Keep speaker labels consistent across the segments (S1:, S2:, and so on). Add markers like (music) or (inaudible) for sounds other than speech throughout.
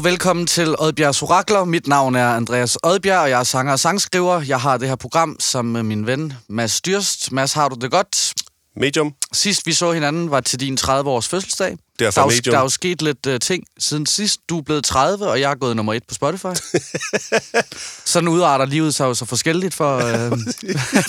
S1: og velkommen til Oddbjergs Orakler. Mit navn er Andreas Oddbjerg, og jeg er sanger og sangskriver. Jeg har det her program sammen med min ven Mads Styrst. Mads, har du det godt?
S2: Medium.
S1: Sidst vi så hinanden var til din 30-års fødselsdag.
S2: Derfor
S1: der, er
S2: medium.
S1: der er jo sket lidt uh, ting siden sidst. Du er blevet 30, og jeg er gået nummer et på Spotify. (laughs) Sådan udarter livet sig jo så forskelligt for... (laughs) Uh,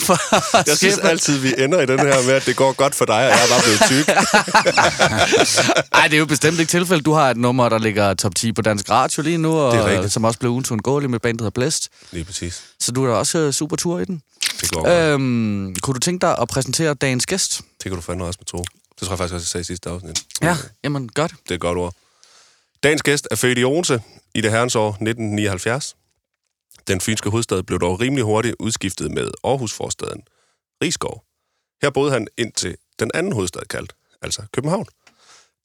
S1: for
S2: Jeg synes altid, vi ender i den her med, at det går godt for dig, og jeg er bare blevet tyk. (laughs)
S1: Ej, det er jo bestemt ikke tilfælde. Du har et nummer, der ligger top 10 på Dansk Radio lige nu, og, som også blev ugens undgåelig med bandet, der hedder Blæst.
S2: Lige præcis.
S1: Så du er da også uh, super tur i den.
S2: Det går.
S1: Øhm, kunne du tænke dig at præsentere dagens gæst?
S2: Det kan du fandme også med tro. Det tror jeg faktisk også, jeg sagde i sidste afsnit.
S1: Ja, jamen godt.
S2: Det er et godt ord. Dagens gæst er født i Odense i det herrens år 1979. Den fynske hovedstad blev dog rimelig hurtigt udskiftet med Aarhus-forstaden Rigskov. Her boede han indtil den anden hovedstad kaldt, altså København.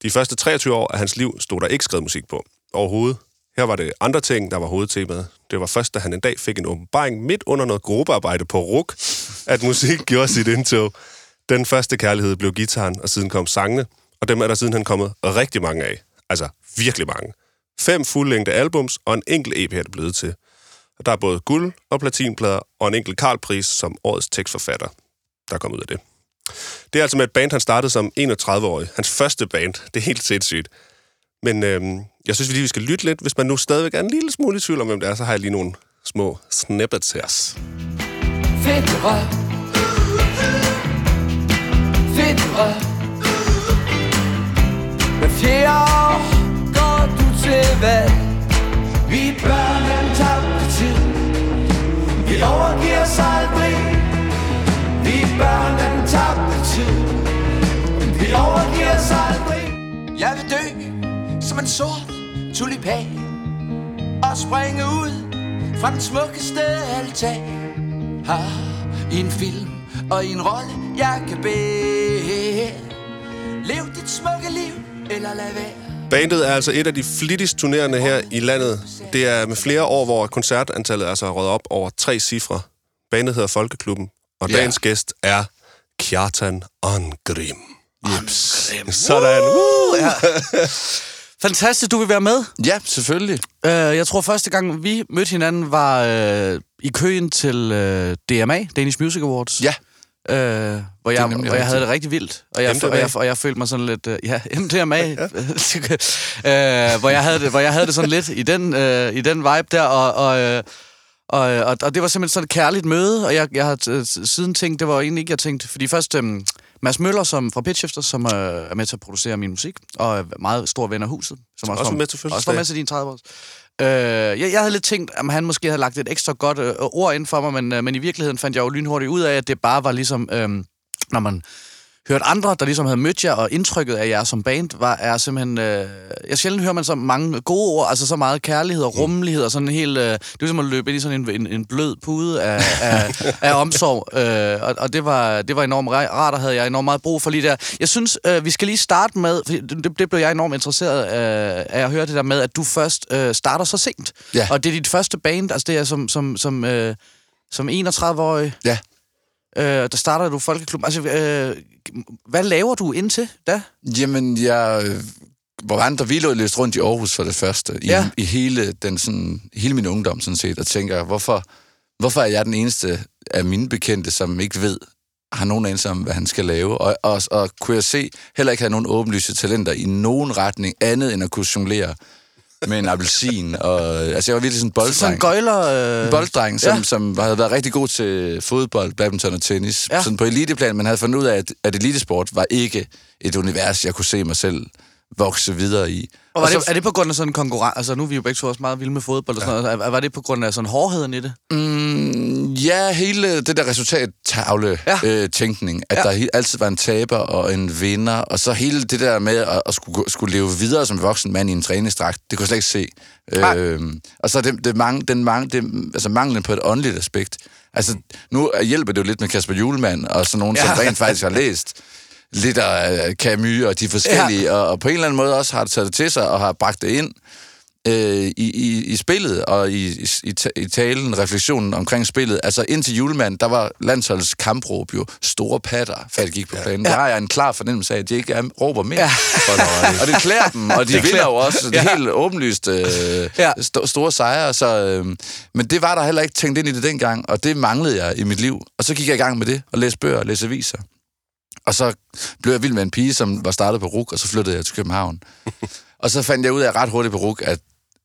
S2: De første 23 år af hans liv stod der ikke skrevet musik på. Overhovedet. Her var det andre ting, der var hovedtemaet. Det var først, da han en dag fik en åbenbaring midt under noget gruppearbejde på RUK, at musik gjorde sit indtog. Den første kærlighed blev gitaren, og siden kom sangene, og dem er der siden han kommet rigtig mange af. Altså virkelig mange. Fem fuldlængde albums og en enkelt EP er det blevet til. Og der er både guld- og platinplader og en enkelt Karlpris som årets tekstforfatter, der er kommet ud af det. Det er altså med et band, han startede som 31-årig. Hans første band. Det er helt sindssygt. Men øhm, jeg synes vi lige, vi skal lytte lidt. Hvis man nu stadigvæk er en lille smule i tvivl om, hvem det er, så har jeg lige nogle små snippets her.
S3: Fedt, Fedtre Hver fjerde år går du til valg. Vi børn den tabte tid. Vi overgiver os aldrig. Vi børn den tabte tid. Vi overgiver os aldrig. Jeg vil dø som en sort tulipan Og springe ud fra den smukkeste altan. Har i en film og i en rolle, jeg kan bære. Lev dit smukke liv, eller lad være.
S2: Bandet er altså et af de flittigst turnerende her i landet. Det er med flere år, hvor koncertantallet er så røget op over tre cifre. Bandet hedder Folkeklubben, og
S4: Ja.
S2: dagens gæst er Kjartan Angrim.
S4: Jeps.
S2: Sådan. Uh!
S1: Ja. (laughs) Fantastisk, du vil være med.
S4: Ja, selvfølgelig.
S1: Uh, jeg tror, første gang vi mødte hinanden var uh, i køen til uh, DMA, Danish Music Awards.
S4: Ja.
S1: Uh, hvor jeg, hvor jeg havde det rigtig vildt. Og jeg, og jeg, og jeg følte mig sådan lidt... Uh, ja, (laughs) MDMA. uh, (laughs) hvor, jeg havde det, hvor jeg havde det sådan lidt i den, uh, i den vibe der, og... og uh, og, og, og det var simpelthen sådan et kærligt møde, og jeg, jeg har siden tænkt, det var egentlig ikke, jeg tænkte, fordi først øhm, Mads Møller som, fra Pitchshifter, som øh, er med til at producere min musik, og er meget stor ven af huset. Som
S2: også var med til
S1: Også var med til din 30 års. Øh, jeg, jeg havde lidt tænkt, om han måske havde lagt et ekstra godt øh, ord ind for mig, men, øh, men i virkeligheden fandt jeg jo lynhurtigt ud af, at det bare var ligesom, øh, når man hørte andre, der ligesom havde mødt jer, og indtrykket af jer som band, var er simpelthen... Øh, jeg sjældent hører man så mange gode ord, altså så meget kærlighed og rummelighed, og sådan en helt... Øh, det er ligesom at løbe ind i sådan en, en, en blød pude af, af, (laughs) af omsorg, øh, og, og det var, det var enormt ra- rart, og havde jeg enormt meget brug for lige der. Jeg synes, øh, vi skal lige starte med, det, det blev jeg enormt interesseret øh, af at høre det der med, at du først øh, starter så sent,
S4: Ja.
S1: og det er dit første band, altså det er som, som, som, øh, som 31-årig,
S4: Ja.
S1: Øh, der starter du Folkeklub. Altså, øh, hvad laver du indtil da?
S4: Jamen, jeg øh, var vandret vi løst rundt i Aarhus for det første. I,
S1: Ja.
S4: i hele, den, sådan, hele min ungdom, sådan set. Og tænker, hvorfor, hvorfor er jeg den eneste af mine bekendte, som ikke ved, har nogen anelse om, hvad han skal lave. Og, og, og kunne jeg se, heller ikke have nogen åbenlyse talenter i nogen retning, andet end at kunne jonglere med en appelsin. Og, altså, jeg var virkelig sådan en bolddreng.
S1: Sådan en gøjler... Øh...
S4: En bolddreng, som,
S1: Ja.
S4: som havde været rigtig god til fodbold, badminton og tennis.
S1: Ja.
S4: Sådan på eliteplan, men havde fundet ud af, at, at elitesport var ikke et univers, jeg kunne se mig selv vokse videre i.
S1: Og var
S4: så,
S1: det, er det på grund af sådan en konkurrence? Altså, nu er vi jo begge to også meget vilde med fodbold og sådan noget. Er- Var det på grund af sådan hårdheden i det?
S4: mm, ja, hele det der resultattavle
S1: Ja.
S4: ja. øh, tænkning, at
S1: Ja.
S4: ja. der altid var en taber og en vinder, og så hele det der med at, at skulle, skulle leve videre som voksen mand i en træningsdragt, det kunne jeg slet ikke se.
S1: Nej.
S4: Øhm, og så det, det, mang, den mang, det, altså manglen på et åndeligt aspekt. Altså, nu hjælper det jo lidt med Kasper Julemand og sådan nogen, ja. som
S1: Ja.
S4: rent faktisk har læst (laughs) lidt af Camus og de forskellige, ja. og, og på en eller anden måde også har taget det til sig og har bragt det ind. øh, i, i, i spillet og i, i, i ta- i talen, refleksionen omkring spillet. Altså indtil julemand, der var landsholdets kampråb jo store patter, før de gik på planen. Ja. Der har jeg en klar fornemmelse af, at de ikke er, råber mere. Ja. (laughs) og det klæder dem, og de
S1: Det
S4: vinder jo også det
S1: Ja.
S4: helt åbenlyst øh,
S1: ja.
S4: st- store sejre. Så, øh, men det var der heller ikke tænkt ind i det dengang, og det manglede jeg i mit liv. Og så gik jeg i gang med det, og læste bøger og læste aviser. Og så blev jeg vild med en pige, som var startet på RUK, og så flyttede jeg til København. (laughs) og så fandt jeg ud af ret hurtigt på RUK, at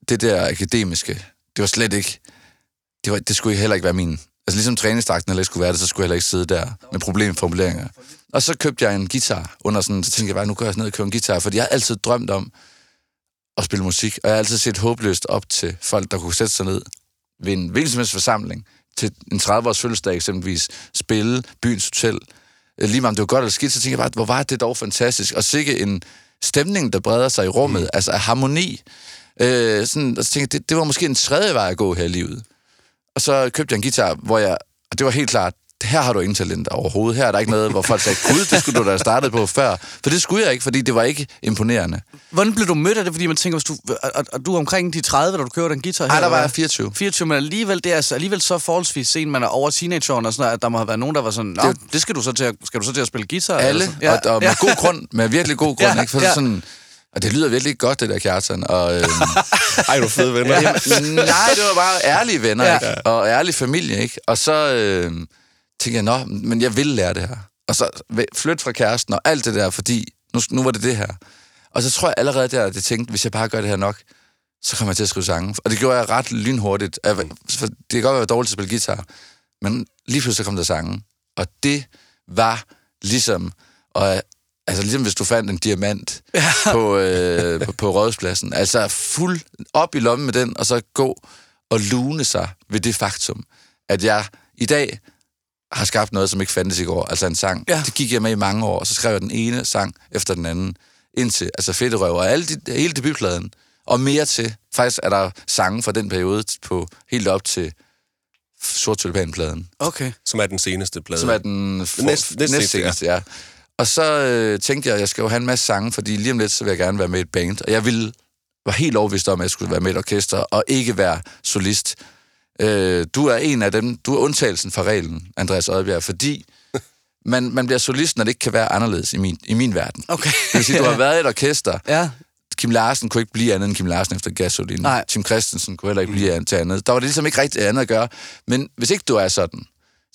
S4: det der akademiske, det var slet ikke... Det, var, det skulle heller ikke være min... Altså ligesom træningstakten heller ikke skulle være det, så skulle jeg heller ikke sidde der med problemformuleringer. Og så købte jeg en guitar under sådan, så tænkte jeg bare, nu går jeg ned og køber en guitar, fordi jeg har altid drømt om at spille musik, og jeg har altid set håbløst op til folk, der kunne sætte sig ned ved en hvilken som helst forsamling, til en 30-års fødselsdag eksempelvis, spille byens hotel, lige meget om det var godt eller skidt, så tænkte jeg bare, hvor var det dog fantastisk, og sikke en stemning, der breder sig i rummet, mm. altså harmoni. Øh, sådan, og så tænkte jeg, det, det var måske en tredje vej at gå her i livet. Og så købte jeg en guitar, hvor jeg, og det var helt klart, her har du ingen talent overhovedet. Her er der ikke noget, hvor folk sagde, gud, det skulle du da have startet på før. For det skulle jeg ikke, fordi det var ikke imponerende.
S1: Hvordan blev du mødt af det? Fordi man tænker, hvis du, og, og du er omkring de 30, da du køber den guitar her.
S4: Ej, der var jeg
S1: hvad?
S4: 24.
S1: 24, men alligevel, det er altså alligevel så forholdsvis sent, man er over teenageårene og sådan noget, at der må have været nogen, der var sådan, det, det skal du så til at, skal du så til at spille guitar?
S4: Alle,
S1: eller sådan?
S4: og, og med god grund, med virkelig god grund, (laughs)
S1: Ja,
S4: ikke? For
S1: ja.
S4: sådan, og det lyder virkelig ikke godt, det der Kjartan. Og, øhm, (laughs)
S2: Ej, du er fede venner. Ja.
S4: nej, det var bare ærlige venner,
S1: Ja.
S4: ja. ikke? Og ærlig familie, ikke? Og så øh, tænkte jeg, nå, men jeg vil lære det her. Og så flyt fra kæresten og alt det der, fordi nu, nu var det det her. Og så tror jeg allerede der, at jeg tænkte, hvis jeg bare gør det her nok, så kommer jeg til at skrive sange. Og det gjorde jeg ret lynhurtigt. Jeg- For det kan godt være, at jeg var dårlig til at spille guitar, men lige pludselig kom der sange. Og det var ligesom, og, altså ligesom hvis du fandt en diamant ja. på, øh, på, på rådhuspladsen. Altså fuld op i lommen med den, og så gå og lune sig ved det faktum, at jeg i dag har skabt noget, som ikke fandtes i går, altså en sang.
S1: Ja.
S4: Det gik jeg med i mange år, og så skrev jeg den ene sang efter den anden, indtil, altså Fedterøv og alle de, hele debutpladen, og mere til. Faktisk er der sange fra den periode på helt op til Sort Tulipan-pladen,
S1: Okay.
S2: Som er den seneste plade.
S4: som er den for,
S2: Næst- næst
S4: næst
S2: sidste, ja.
S4: seneste, ja. Og så øh, tænkte jeg, at jeg skal jo have en masse sange, fordi lige om lidt, så vil jeg gerne være med i et band. Og jeg ville, var helt overbevist om, at jeg skulle være med i et orkester, og ikke være solist. Øh, du er en af dem, du er undtagelsen fra reglen, Andreas Oddbjerg, fordi (laughs) man, man bliver solist, når det ikke kan være anderledes i min, i min verden.
S1: Okay.
S4: Det vil sige, du har været i et orkester,
S1: Ja.
S4: Kim Larsen kunne ikke blive andet end Kim Larsen efter gasolin.
S1: Nej.
S4: Tim Christensen kunne heller ikke blive andet til andet. Der var det ligesom ikke rigtig andet at gøre. Men hvis ikke du er sådan,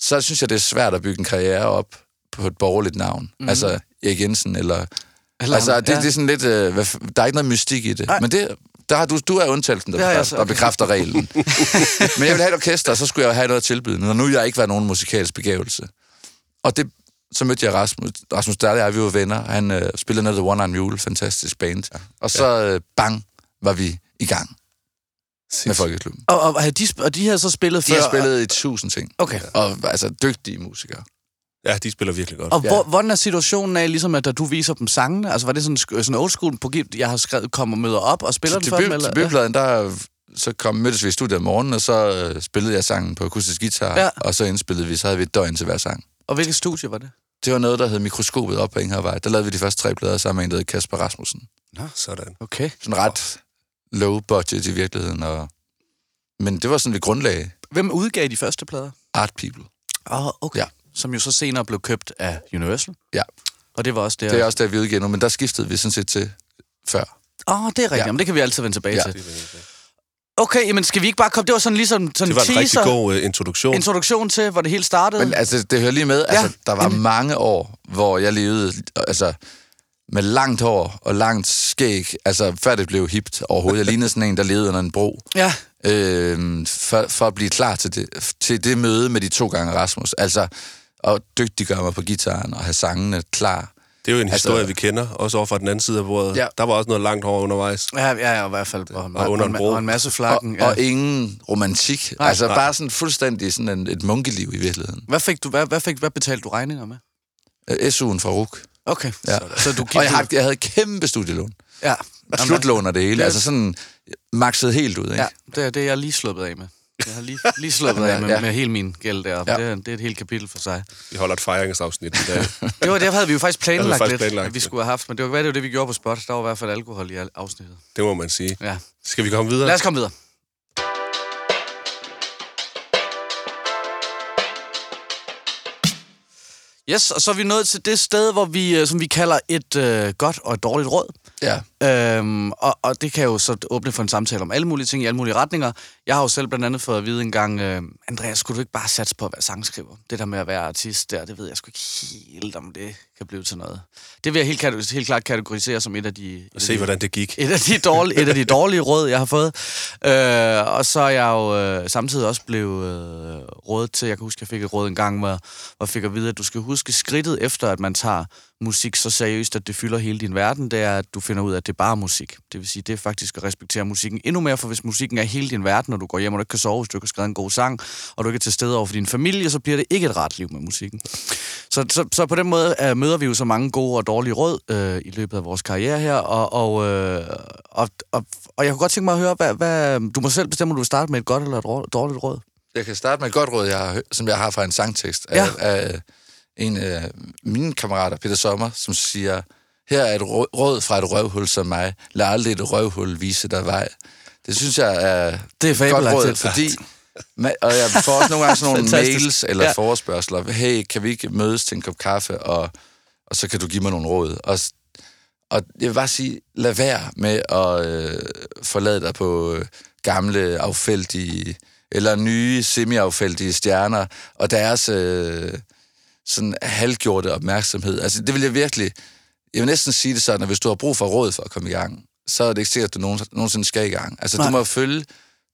S4: så synes jeg, det er svært at bygge en karriere op på et borgerligt navn. Mm. Altså Erik Jensen eller...
S1: Eller-
S4: altså, det,
S1: ja.
S4: det er sådan lidt... Øh, der er ikke noget mystik i det.
S1: Nej.
S4: Men det, der har du, du er undtagelsen, der,
S1: Ja,
S4: ja,
S1: ja,
S4: ja,
S1: så-
S4: der
S1: okay.
S4: bekræfter reglen. Men jeg vil have et orkester, og så skulle jeg have noget at tilbyde. Når nu jeg ikke var nogen musikalsk begævelse. Og det, så mødte jeg Rasmus. Rasmus Dahle og jeg, vi var venner. Han øh, spillede noget The One Arm Mule, fantastisk band. Ja. Og så øh, bang, var vi i gang med Folkeklubben.
S1: Og, og, havde de, og de havde så spillet
S4: De
S1: før?
S4: har spillet i tusind ting.
S1: Okay.
S4: Og altså dygtige musikere.
S2: Ja, de spiller virkelig godt.
S1: Og
S4: Ja.
S1: hvor, hvordan er situationen af, ligesom at da du viser dem sangene? Altså var det sådan, sådan old school på jeg har skrevet, kommer og møder op og spiller den for dem?
S4: Til
S1: Eller?
S4: debutpladen, der så kom, mødtes vi i studiet om morgenen, og så øh, spillede jeg sangen på akustisk guitar,
S1: Ja.
S4: ja. og så indspillede vi, så havde vi et døgn til hver sang.
S1: Og hvilket studie var det?
S4: Det var noget, der hed Mikroskopet op på Inghavvej. Der lavede vi de første tre plader sammen med en, der hed Kasper Rasmussen.
S2: Sådan.
S1: Okay.
S4: Sådan ret low budget i virkeligheden. Og... Men det var sådan, vi grundlagde
S1: Hvem udgav de første plader?
S4: Art People.
S1: Åh, oh, okay.
S4: Ja.
S1: Som jo så senere blev købt af Universal.
S4: Ja,
S1: Og det var også der...
S4: det er også der, vi udgav nu, men der skiftede vi sådan set til før.
S1: Åh, oh, det er rigtigt. Ja. Men det kan vi altid vende tilbage ja. Til. Okay, jamen skal vi ikke bare komme... Det var sådan ligesom sådan
S2: Det var en
S1: teaser,
S2: rigtig god uh, introduktion.
S1: introduktion til, hvor det hele startede.
S4: Men altså, det hører lige med.
S1: Ja,
S4: Altså, der var
S1: jamen.
S4: mange år, hvor jeg levede altså, med langt hår og langt skæg. Altså, før det blev hipt overhovedet. Jeg lignede sådan en, der levede under en bro.
S1: Ja,
S4: Øh, for, for at blive klar til det, til det møde med de to gange Rasmus. Altså, at dygtiggøre mig på gitaren og have sangene klar.
S2: Det er jo en
S4: Altså-
S2: historie, vi kender, også over fra den anden side af bordet.
S4: Ja.
S2: Der var også noget langt hår undervejs.
S1: ja, ja, ja i hvert fald. Og,
S2: Og under en bro.
S1: og en masse flakken.
S4: Og,
S1: Ja.
S4: og ingen romantik.
S1: Nej,
S4: altså,
S2: nej.
S4: bare sådan fuldstændig sådan en, et munkeliv i virkeligheden.
S1: Hvad, fik du, hvad, hvad, fik, hvad betalte du regninger med?
S4: Øh, SU'en fra RUK.
S1: Okay,
S4: Ja.
S1: så du gik... (laughs)
S4: Og jeg, har, jeg havde kæmpe studielån.
S1: Ja,
S4: Slutlån og det hele.
S1: det-
S4: Altså sådan maxet helt ud, ikke?
S1: ja det, er- det er jeg lige sluppet af med. Jeg har lige, lige sluppet af (laughs) med,
S4: Ja.
S1: med hele min gæld der.
S4: Ja.
S1: Det, er, det er et helt kapitel for sig.
S2: Vi holder et fejringsafsnit i dag. (laughs)
S1: Det var det havde vi jo faktisk planlagt,
S2: faktisk
S1: lidt,
S2: planlagt,
S1: at vi skulle have haft. Men det var, hvad, det var det, vi gjorde på spot. Der var i hvert fald alkohol i afsnittet.
S2: Det må man sige.
S1: Ja.
S2: Skal vi komme videre?
S1: Lad os komme videre. Yes, og så er vi nået til det sted, hvor vi, øh, som vi kalder et øh, godt og et dårligt råd.
S4: Ja.
S1: Øhm, og, og det kan jo så åbne for en samtale om alle mulige ting i alle mulige retninger. Jeg har jo selv blandt andet fået at vide engang, øh, Andreas, skulle du ikke bare satse på at være sangskriver? Det der med at være artist der, det ved jeg sgu ikke helt, om det kan blive til noget. Det vil jeg helt, helt klart kategorisere som et af de... af
S2: Se,
S1: de-
S2: hvordan det gik.
S1: et af de dårlige, et af de dårlige råd, jeg har fået. Øh, og så er jeg jo øh, samtidig også blevet øh, råd til, jeg kan huske, jeg fik et råd en gang, hvor, hvor jeg fik at vide, at du skal huske skridtet efter, at man tager musik så seriøst, at det fylder hele din verden, det er, at du finder ud af, at det er bare musik. Det vil sige, det er faktisk at respektere musikken endnu mere, for hvis musikken er hele din verden, når du går hjem, og du ikke kan sove, hvis du ikke har skrevet en god sang, og du ikke er til stede over for din familie, så bliver det ikke et rart liv med musikken. Så, så, så på den måde uh, møder vi jo så mange gode og dårlige råd uh, i løbet af vores karriere her, og, og, uh, og, og, og jeg kunne godt tænke mig at høre, hvad, hvad, du må selv bestemme, om du vil starte med et godt eller et råd, dårligt råd.
S4: Jeg kan starte med et godt råd, jeg har, som jeg har fra en sangtekst af,
S1: Ja.
S4: af en af mine kammerater, Peter Sommer, som siger, her er et rå- råd fra et røvhul som mig. Lad aldrig et røvhul vise dig vej. Det synes jeg er,
S1: Det er
S4: et godt råd, fordi... Og jeg får også nogle gange sådan nogle (laughs) mails eller
S1: ja.
S4: forespørgseler. Hey, kan vi ikke mødes til en kop kaffe, og, og så kan du give mig nogle råd. Og, og jeg vil bare sige, lad være med at øh, forlade dig på øh, gamle, affældige, eller nye, semi-affældige stjerner, og deres øh, sådan halvgjorte opmærksomhed. Altså, det vil jeg virkelig... Jeg vil næsten sige det sådan, at hvis du har brug for råd for at komme i gang, så er det ikke sikkert, at du nogen, nogensinde skal i gang. Altså,
S1: Nej.
S4: du må følge...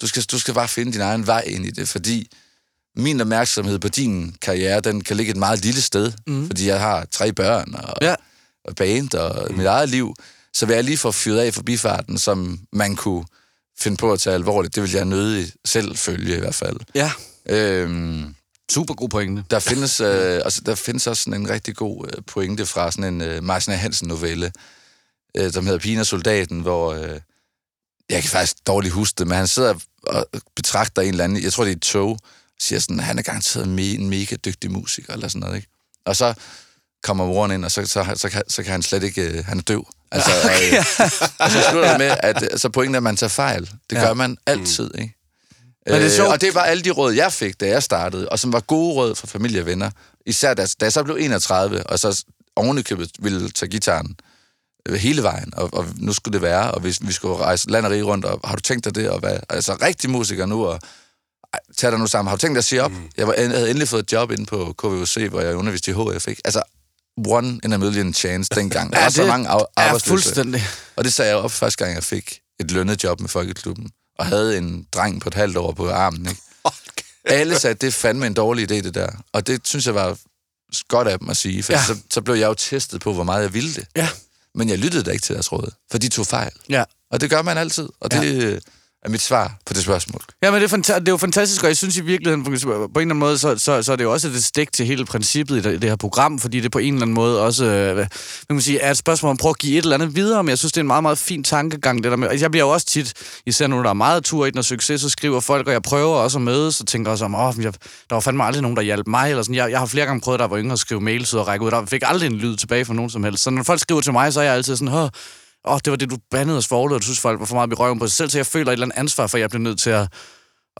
S4: Du skal, du skal bare finde din egen vej ind i det, fordi min opmærksomhed på din karriere, den kan ligge et meget lille sted, mm. fordi jeg har tre børn og,
S1: Ja.
S4: og band og mm. mit eget liv. Så vil jeg lige få fyret af forbifarten, som man kunne finde på at tage alvorligt. Det vil jeg nødig selv følge i hvert fald.
S1: Ja,
S4: Øhm,
S1: super god pointe.
S4: der (laughs) findes, øh, altså, der findes også sådan en rigtig god øh, pointe fra sådan en øh, Martin. Hansen-novelle, øh, som hedder Pigen og Soldaten, hvor... Øh, jeg kan faktisk dårligt huske det, men han sidder og betragter en eller anden, jeg tror det er et tog, og siger sådan, han er garanteret me- en mega dygtig musiker, eller sådan noget, ikke? Og så kommer moren ind, og så, så, så, kan, så kan han slet ikke, øh, han er døv. Altså, okay. og, øh, (laughs) og så slutter det med, at øh, så pointen er, at man tager fejl. Det
S1: Ja.
S4: gør man altid, ikke?
S1: Men det er sjovt.
S4: Øh, og det var alle de råd, jeg fik, da jeg startede, og som var gode råd fra familie og venner. Især da, da jeg så blev 31, og så ovenikøbet ville tage gitaren øh, hele vejen, og, og nu skulle det være, og hvis vi skulle rejse land og rige rundt, og har du tænkt dig det, og hvad, altså rigtig musiker nu, og tag dig nu sammen, har du tænkt dig at sige op? Mm. Jeg, var, jeg havde endelig fået et job inde på KVUC, hvor jeg underviste i HF, ikke? Altså, one in a million chance dengang. Der
S1: Ja,
S4: var så mange af, arbejdsløse.
S1: fuldstændig.
S4: Og det sagde jeg op første gang, jeg fik et lønnet job med Folkeklubben, og havde en dreng på et halvt år på armen, ikke? Alle sagde, at det er fandme en dårlig idé, det der. Og det synes jeg var godt af dem at sige, for
S1: Ja.
S4: ja. så, så blev jeg jo testet på, hvor meget jeg ville det.
S1: Ja.
S4: Men jeg lyttede da ikke til deres råd, for de tog fejl.
S1: Ja.
S4: Og det gør man altid, og det ja er mit svar på det spørgsmål.
S1: Ja, men det er, fanta- det er jo fantastisk, og jeg synes i virkeligheden, på en eller anden måde, så, så, så er det jo også et stik til hele princippet i det, det her program, fordi det på en eller anden måde også øh, hvad kan man sige, er et spørgsmål om at prøve at give et eller andet videre, men jeg synes, det er en meget, meget fin tankegang, det der med, jeg bliver jo også tit, især nu, der er meget tur i den og succes, så skriver folk, og jeg prøver også at mødes, og tænker også om, åh, jeg, der var fandme aldrig nogen, der hjalp mig, eller sådan, jeg, jeg har flere gange prøvet, der var yngre at skrive mails ud og række ud, der fik aldrig en lyd tilbage fra nogen som helst, så når folk skriver til mig, så er jeg altid sådan, åh, åh, oh, det var det, du bandede os for, og du synes, folk var for meget i røven på sig selv, så jeg føler et eller andet ansvar, for jeg bliver nødt til at,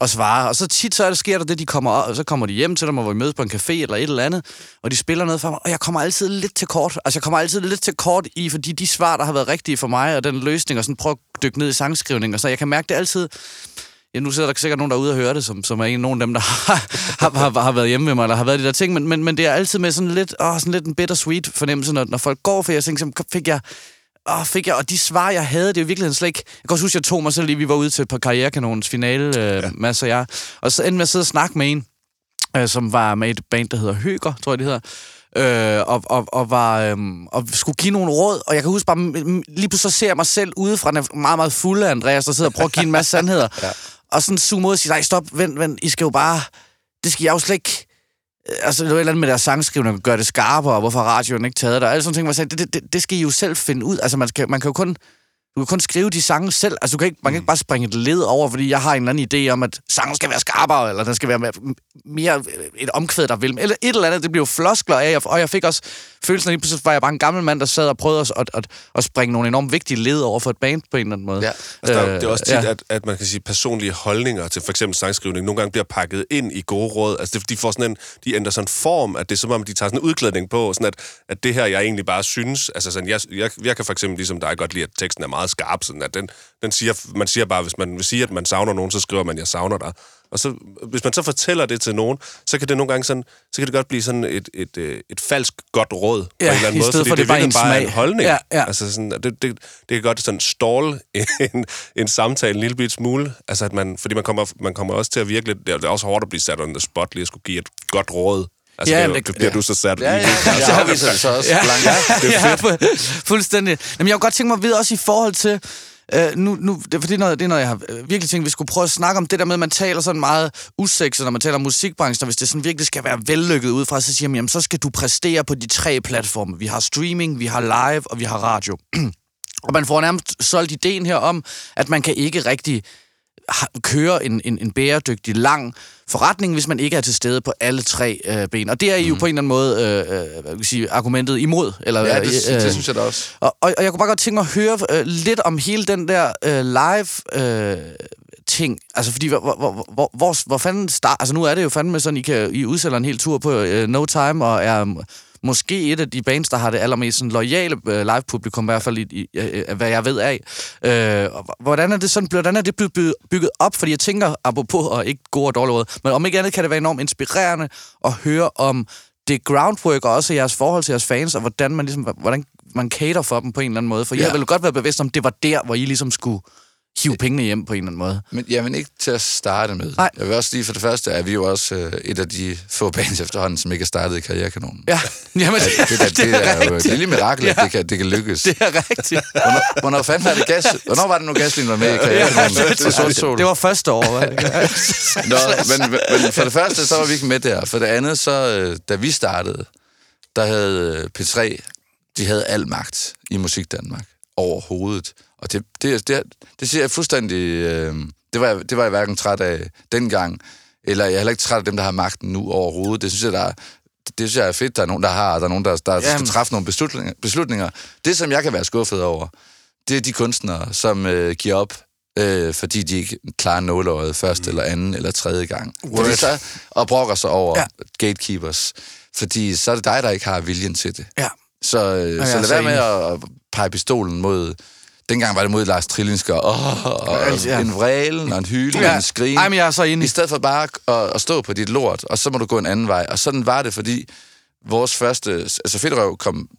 S1: at svare. Og så tit så er det, sker der det, de kommer, op, og så kommer de hjem til dem, og vi mødes på en café eller et eller andet, og de spiller noget for mig, og jeg kommer altid lidt til kort. Altså, jeg kommer altid lidt til kort i, fordi de svar, der har været rigtige for mig, og den løsning, og sådan prøve at dykke ned i sangskrivning, og så jeg kan mærke det altid, Ja, nu sidder der sikkert nogen derude og hører det, som, som er en nogen af dem, der (laughs) har, har, har, har været hjemme med mig, eller har været de der ting, men, men, men det er altid med sådan lidt, åh, sådan lidt en bittersweet fornemmelse, når, når folk går, for jeg tænker, fik jeg, åh, fik jeg, og de svar, jeg havde, det er virkelig slet ikke... Jeg kan også huske, jeg tog mig selv lige, vi var ude til på Karrierekanonens finale, øh, ja. Mads og jeg, og så endte med at sidde og snakke med en, øh, som var med et band, der hedder Høger, tror jeg, det hedder. Øh, og, og, og, var, øh, og skulle give nogle råd, og jeg kan huske bare, lige pludselig så ser jeg mig selv udefra, den er meget, meget fuld af Andreas, der sidder og prøver at give en masse sandheder. (laughs) ja. Og sådan zoome ud og sige, nej, stop, vent, vent, I skal jo bare, det skal jeg jo slet ikke, altså det var et eller andet med deres sangskrivning, gør det skarpere, og hvorfor radioen ikke taget det, og alle sådan ting, hvor jeg sagde, det, det, det, det skal I jo selv finde ud, altså man, skal, man kan jo kun du kan kun skrive de sange selv. Altså, du kan ikke, man kan ikke bare springe et led over, fordi jeg har en eller anden idé om, at sangen skal være skarpere, eller den skal være mere, mere et omkvæd, der vil. Eller et eller andet, det blev jo floskler af, og jeg fik også følelsen af, at lige var jeg bare en gammel mand, der sad og prøvede at, at, at, at springe nogle enormt vigtige led over for et band på en eller anden måde.
S4: Ja.
S2: Altså, der, det er også tit,
S1: Øh, ja.
S2: at, at man kan sige, personlige holdninger til for eksempel sangskrivning nogle gange bliver pakket ind i gode råd. Altså, det, de får sådan en, de ændrer sådan en form, at det er som om, de tager sådan en udklædning på, sådan at, at det her, jeg egentlig bare synes, altså sådan, jeg, jeg, jeg kan for eksempel ligesom dig godt lide, at teksten er meget skarp, sådan at den, den siger, man siger bare, hvis man vil sige, at man savner nogen, så skriver man, jeg savner dig. Og så, hvis man så fortæller det til nogen, så kan det nogle gange sådan, så kan det godt blive sådan et, et, et, et falsk godt råd på
S1: Ja,
S2: en eller anden måde, fordi
S1: for,
S2: det,
S1: det bare
S2: virkelig
S1: en
S2: bare en holdning.
S1: Ja, ja.
S2: Altså sådan, det, det, det kan godt sådan ståle en, en samtale en lille bit smule. Altså at man, fordi man kommer, man kommer også til at virke lidt... Det er også hårdt at blive sat the spot, lige at skulle give et godt råd. Altså,
S1: Ja,
S2: ja, det, jo-
S1: det-
S2: bliver
S1: ja.
S2: du så sat
S4: Ja, ja,
S2: i.
S4: ja, ja. Så viser det så også
S1: Ja.
S4: blankt.
S2: Det er
S1: ja,
S2: fedt.
S1: fu- fuldstændig. Jamen, jeg kunne godt tænke mig at vide også i forhold til... Øh, nu, nu, det, for det er, noget, det er noget, jeg har virkelig tænkt, vi skulle prøve at snakke om det der med, at man taler sådan meget usekset, når man taler om musikbranchen, og hvis det sådan virkelig skal være vellykket ud fra, så siger man, jamen, så skal du præstere på de tre platforme. Vi har streaming, vi har live, og vi har radio. og man får nærmest solgt ideen her om, at man kan ikke rigtig køre en, en, en bæredygtig, lang forretning, hvis man ikke er til stede på alle tre øh, ben. Og det er I jo på en eller anden måde øh, øh, hvad kan jeg sige, argumentet imod. Eller,
S4: Ja, det,
S1: øh,
S4: det synes jeg da også.
S1: og, og, og jeg kunne bare godt tænke mig at høre øh, lidt om hele den der øh, live øh, ting. Altså, fordi, hvor, hvor, hvor, hvor, hvor, fanden start... Altså, nu er det jo fandme sådan, I, kan, I udsætter en hel tur på øh, No Time, og er måske et af de bands, der har det allermest sådan, loyale øh, live-publikum, i hvert fald i, i, øh, hvad jeg ved af. Øh, hvordan er det sådan, hvordan er det blevet by- bygget op? Fordi jeg tænker, apropos, og ikke gode og dårlige råd, men om ikke andet kan det være enormt inspirerende at høre om det groundwork og også jeres forhold til jeres fans, og hvordan man, ligesom, hvordan man cater for dem på en eller anden måde. For ja. jeg ville godt være bevidst om, det var der, hvor I ligesom skulle hive pengene hjem på en eller anden måde.
S4: Men, ja, men ikke til at starte med.
S1: Nej.
S4: Jeg vil også lige for det første, er vi jo også øh, et af de få bands efterhånden, som ikke er startet i karrierekanonen.
S1: Ja, (laughs) Jamen,
S4: Ja, det, det, (laughs) det, det er jo et lille mirakel, at
S1: Ja.
S4: det kan, det kan lykkes.
S1: Det er rigtigt.
S4: Hvornår, hvornår fanden var det gas? Hvornår var det nu gaslin var med i karrierekanonen?
S1: Ja,
S4: det, det,
S1: var første år. var det? (laughs)
S4: Nå, men, men for det første, så var vi ikke med der. For det andet, så øh, da vi startede, der havde øh, P3, de havde al magt i Musik Danmark overhovedet. Og det, det, det, det siger jeg fuldstændig... Øh, det, var, jeg- det var jeg hverken træt af dengang, eller jeg er heller ikke træt af dem, der har magten nu overhovedet. Det synes jeg, der er, det synes jeg er fedt, der er nogen, der har, og der er nogen, der, der skal
S1: Jamen.
S4: træffe nogle beslutninger, beslutninger. Det, som jeg kan være skuffet over, det er de kunstnere, som øh, giver op, øh, fordi de ikke klarer nåløjet første eller anden eller tredje gang. Fordi så, og brokker sig over
S1: Ja.
S4: ja. gatekeepers. Fordi så er det dig, der ikke har viljen til det.
S1: Ja.
S4: Så, øh,
S1: er
S4: så lad være med at pege pistolen mod... Dengang var det mod Lars Trillinsker. Åh, og
S1: Altså, ja.
S4: en vrælen og en hyle
S1: Ja.
S4: og en skrin.
S1: Ej, men jeg er så enig.
S4: I stedet for bare at, at stå på dit lort, og så må du gå en anden vej. Og sådan var det, fordi vores første... Altså Fedterøv kom...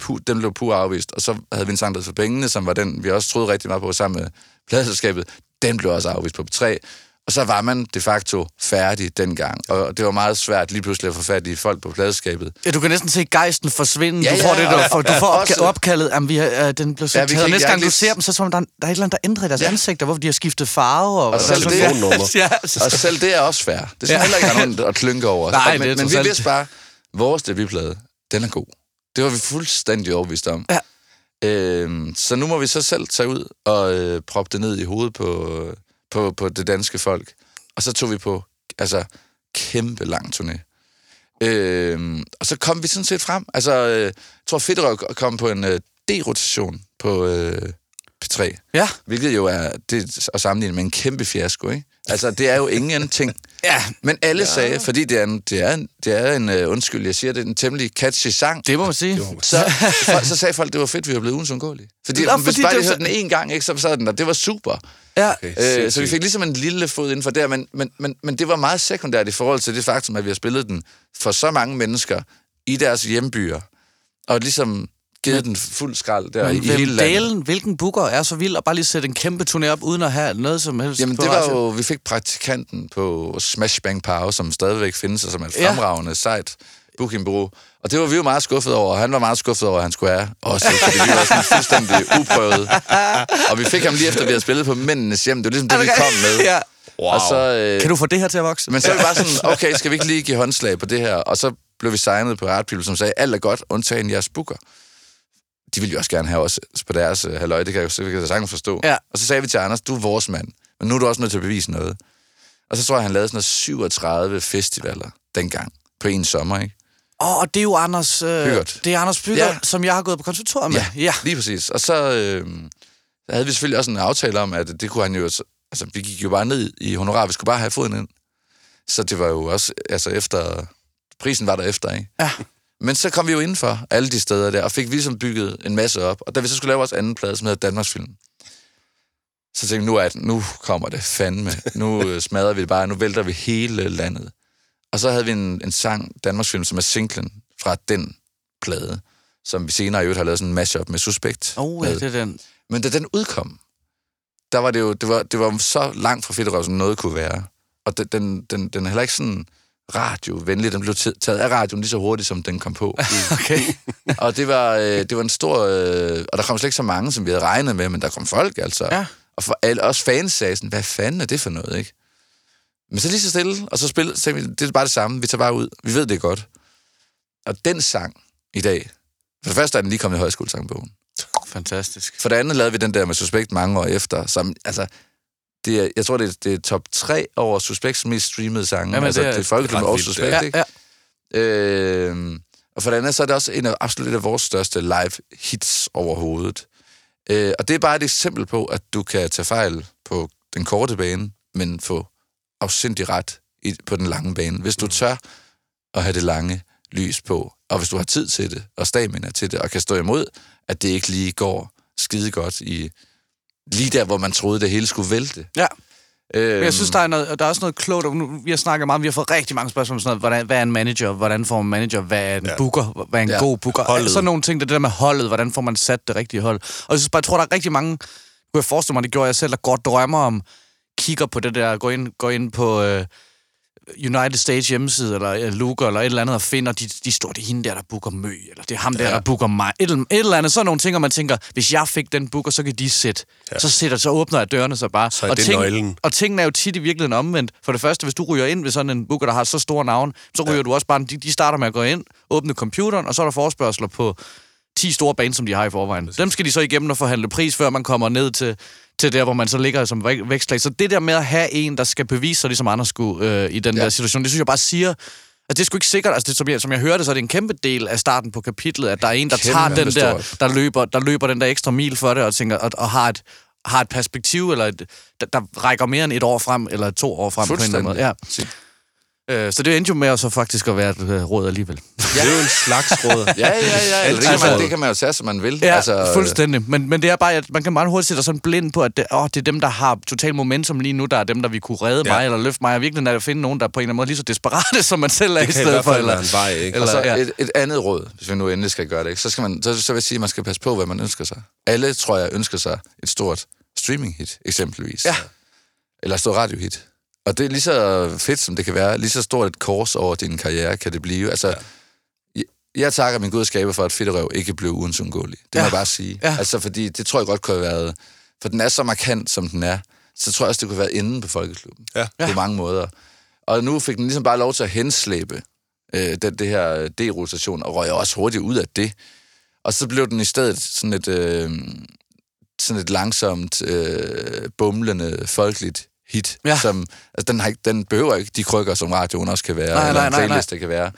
S4: Pu, den blev pur afvist, og så havde vi en sang, der for pengene, som var den, vi også troede rigtig meget på sammen med pladeselskabet. Den blev også afvist på P3. Og så var man de facto færdig dengang. Og det var meget svært lige pludselig at få fat i folk på pladeskabet.
S1: Ja, du kan næsten se gejsten forsvinde.
S4: Ja,
S1: du får
S4: ja,
S1: det, du,
S4: og-
S1: får, du får
S4: og
S1: opka-
S4: også-
S1: opkaldet. Jamen, vi har, øh, den blev så
S4: Ja,
S1: Næste gang
S4: er
S1: du ser dem, så er det som om, der, er- der er et eller andet, der ændrer i deres
S4: Ja.
S1: ansigter, hvorfor de har skiftet farve. Og,
S4: Og selv det-
S2: Telefonnummer. (laughs)
S1: ja,
S4: Og selv det er også fair. Det skal
S1: Ja.
S4: ja. heller ikke nogen at klynke over. (laughs)
S1: Nej,
S4: Og-
S1: det er
S4: men, men
S1: trods
S4: vi vidste bare, vores debutplade, den er god. Det var vi fuldstændig overbevist om.
S1: Ja.
S4: Øhm, så nu må vi så selv tage ud og øh, proppe det ned i hovedet på, på, på det danske folk. Og så tog vi på altså kæmpe lang turné. Øhm, og så kom vi sådan set frem. Altså, øh, jeg tror, Fedderøv kom på en øh, D-rotation på øh, P3.
S1: ja.
S4: Hvilket jo er det at sammenligne med en kæmpe fiasko, ikke? Altså, det er jo ingenting. (laughs)
S1: ja,
S4: Men alle ja. sagde, fordi det er en, det er en, det er en uh, undskyld, jeg siger, det er en temmelig catchy sang,
S1: det må man sige.
S4: så, for, så sagde folk, det var fedt, vi var blevet ugens undgåelige. Fordi,
S1: Nå,
S4: hvis
S1: fordi
S4: bare
S1: det
S4: hørte den en gang, ikke, så sad den der, det var super.
S1: Ja.
S2: Okay,
S4: Øh, så vi fik ligesom en lille fod inden for der, men, men, men, men det var meget sekundært i forhold til det faktum, at vi har spillet den for så mange mennesker i deres hjembyer, og ligesom givet den fuld skrald der
S1: Men
S4: i hele landet.
S1: dalen, hvilken booker er så vild at bare lige sætte en kæmpe turné op, uden at have noget som helst
S4: Jamen, det var
S1: radio?
S4: jo, vi fik praktikanten på Smash Bang Power, som stadigvæk findes, og som er et
S1: Ja.
S4: fremragende sejt bookingbureau. Og det var vi jo meget skuffet over, og han var meget skuffet over, at han skulle være også, fordi vi var sådan fuldstændig (laughs) uprøvet. Og vi fik ham lige efter, vi havde spillet på Mændenes Hjem. Det var ligesom det, vi kom med.
S1: Ja.
S2: Wow.
S4: Og så, øh,
S1: Kan du få det her til at vokse?
S4: men så var vi bare sådan, (laughs) okay, skal vi ikke lige give håndslag på det her? Og så blev vi signet på Art People, som sagde, alt er godt, undtagen jeres booker. De ville jo også gerne have os på deres uh, halvøj, det kan jeg jo det kan jeg sagtens forstå.
S1: Ja.
S4: Og så sagde vi til Anders, du er vores mand, men nu er du også nødt til at bevise noget. Og så tror jeg, han lavede sådan noget 37 festivaler dengang på en sommer, ikke?
S1: Åh, og det er jo Anders... Øh. Det er Anders Bygger,
S4: Ja.
S1: som jeg har gået på konsultorium med.
S4: Ja, lige præcis. Og så, øh, så havde vi selvfølgelig også en aftale om, at det kunne han jo... Altså, vi gik jo bare ned i honorar, vi skulle bare have foden ind. Så det var jo også... Altså, efter... Prisen var der efter, ikke?
S1: Ja.
S4: Men så kom vi jo indenfor alle de steder der, og fik vi ligesom bygget en masse op. Og da vi så skulle lave vores anden plade, som hedder Danmarksfilm, så tænkte vi, nu, er det, nu kommer det fandme. Nu øh, smadrer vi det bare, nu vælter vi hele landet. Og så havde vi en, en sang, Danmarksfilm, som er singlen fra den plade, som vi senere i øvrigt har lavet sådan en mashup med Suspekt.
S1: Oh, ja, det er den.
S4: Men da den udkom, der var det jo det var, det var så langt fra Fedterøv, som noget kunne være. Og den, den, den, den er heller ikke sådan radiovenlig. Den blev taget af radioen lige så hurtigt, som den kom på. (laughs)
S1: Okay. (laughs)
S4: og det var, øh, det var en stor... Øh, og der kom slet ikke så mange, som vi havde regnet med, men der kom folk, altså.
S1: Ja.
S4: Og for alle, også fans sagde sådan, hvad fanden er det for noget, ikke? Men så lige så stille, og så tænkte vi, det er bare det samme, vi tager bare ud. Vi ved det godt. Og den sang i dag, for det første er den lige kommet i højskolesangbogen.
S1: Fantastisk.
S4: For det andet lavede vi den der med Suspekt mange år efter, som, altså, det er, jeg tror, det er, det er top 3 over Suspekts mest streamede sange.
S1: Jamen,
S4: altså,
S1: det er-
S4: det er Folkeklubben og
S2: vildt,
S4: Suspekt,
S1: Ja,
S4: ikke?
S1: ja.
S4: Øh, og for det andet, så er det også en af, absolut et af vores største live hits overhovedet. Øh, og det er bare et eksempel på, at du kan tage fejl på den korte bane, men få afsindig ret i, på den lange bane. Hvis du tør at have det lange lys på, og hvis du har tid til det, og stamina til det, og kan stå imod, at det ikke lige går skide godt i lige der, hvor man troede, det hele skulle vælte.
S1: Ja.
S4: Øh,
S1: Men jeg synes, der er, noget, der er også noget klogt. og Nu, vi har snakket meget, vi har fået rigtig mange spørgsmål om sådan noget. Hvordan, hvad er en manager? Hvordan får man manager? Hvad er en ja. Booker? Hvad er en ja. God booker?
S2: Holdet.
S1: Sådan nogle ting, det er det der med holdet. Hvordan får man sat det rigtige hold? Og jeg synes bare, jeg tror, der er rigtig mange... Kunne jeg forestille mig, det gjorde jeg selv, der og drømmer om, kigger på det der, går ind, går ind på øh, United States hjemmeside, eller Luca, eller et eller andet, og finder, de, de står, det er hende der, der booker Mø, eller det er ham der,
S4: Ja.
S1: der booker mig. Et, et eller andet, sådan nogle ting, og man tænker, hvis jeg fik den booker, så kan de sætte. Ja. Så, sætter, så åbner jeg dørene så bare.
S2: Så
S1: og
S2: det nøglen.
S1: og tingene er jo tit i virkeligheden omvendt. For det første, hvis du ryger ind ved sådan en booker, der har så store navn, så ryger ja. du også bare... De, de starter med at gå ind, åbne computeren, og så er der forspørgseler på 10 store bands, som de har i forvejen. Præcis. Dem skal de så igennem og forhandle pris, før man kommer ned til, til der, hvor man så ligger som væk- vækstlag. Så det der med at have en, der skal bevise sig, ligesom andre skulle øh, i den. Ja. der situation, det synes jeg bare siger... Altså, det er sgu ikke sikkert. Altså, det, som, jeg, som jeg hørte, så er det en kæmpe del af starten på kapitlet, at der er en, der
S4: Kæmpe
S1: tager den der,
S4: stort.
S1: der løber, der løber den der ekstra mil for det, og, tænker, og, og har, et, har et perspektiv, eller et, der, der rækker mere end et år frem, eller to år frem på en eller anden måde. Ja. Øh, så det endte jo med at så faktisk at være et øh, råd alligevel.
S2: Det er jo en slags råd.
S4: Ja, ja, ja. Eller (laughs) det, kan
S1: Altså-
S4: man, det kan man jo tage, som man vil.
S1: Ja, altså, fuldstændig. Men, men det er bare, at man kan meget hurtigt sætte sig sådan blind på, at det, åh, det er dem, der har total momentum lige nu, der er dem, der vil kunne redde
S2: Ja.
S1: mig eller løfte mig. Og virkelig er det at finde nogen, der er på en eller anden måde lige så desperate, (laughs) som man selv er
S2: Det
S1: i stedet for. Eller,
S2: en vej, ikke?
S1: eller,
S4: Og så
S1: ja.
S4: et, et andet råd, hvis vi nu endelig skal gøre det, ikke? Så, skal man, så, så vil jeg sige, at man skal passe på, hvad man ønsker sig. Alle, tror jeg, ønsker sig et stort streaming-hit, eksempelvis.
S1: Ja.
S4: Eller et stort radiohit. Og det er lige så fedt, som det kan være. Lige så stort et kors over din karriere kan det blive. Altså, jeg, jeg takker min gud skaber for, at Fedterøv ikke blev uundgåelig. Det
S1: Ja.
S4: må jeg bare sige.
S1: Ja.
S4: Altså, fordi det tror jeg godt kunne have været... For den er så markant, som den er. Så tror jeg også, det kunne have været inde på Folkeklubben.
S2: Ja.
S4: På mange måder. Og nu fik den ligesom bare lov til at henslæbe øh, den, det her D-rotation, og røg også hurtigt ud af det. Og så blev den i stedet sådan et, øh, sådan et langsomt, øh, bumlende, folkeligt hit,
S1: Ja.
S4: som, altså, den, har ikke, den behøver ikke de krykker, som radioen også kan være,
S1: Nej,
S4: eller
S1: nej,
S4: en
S1: nej, nej.
S4: playlist, kan være.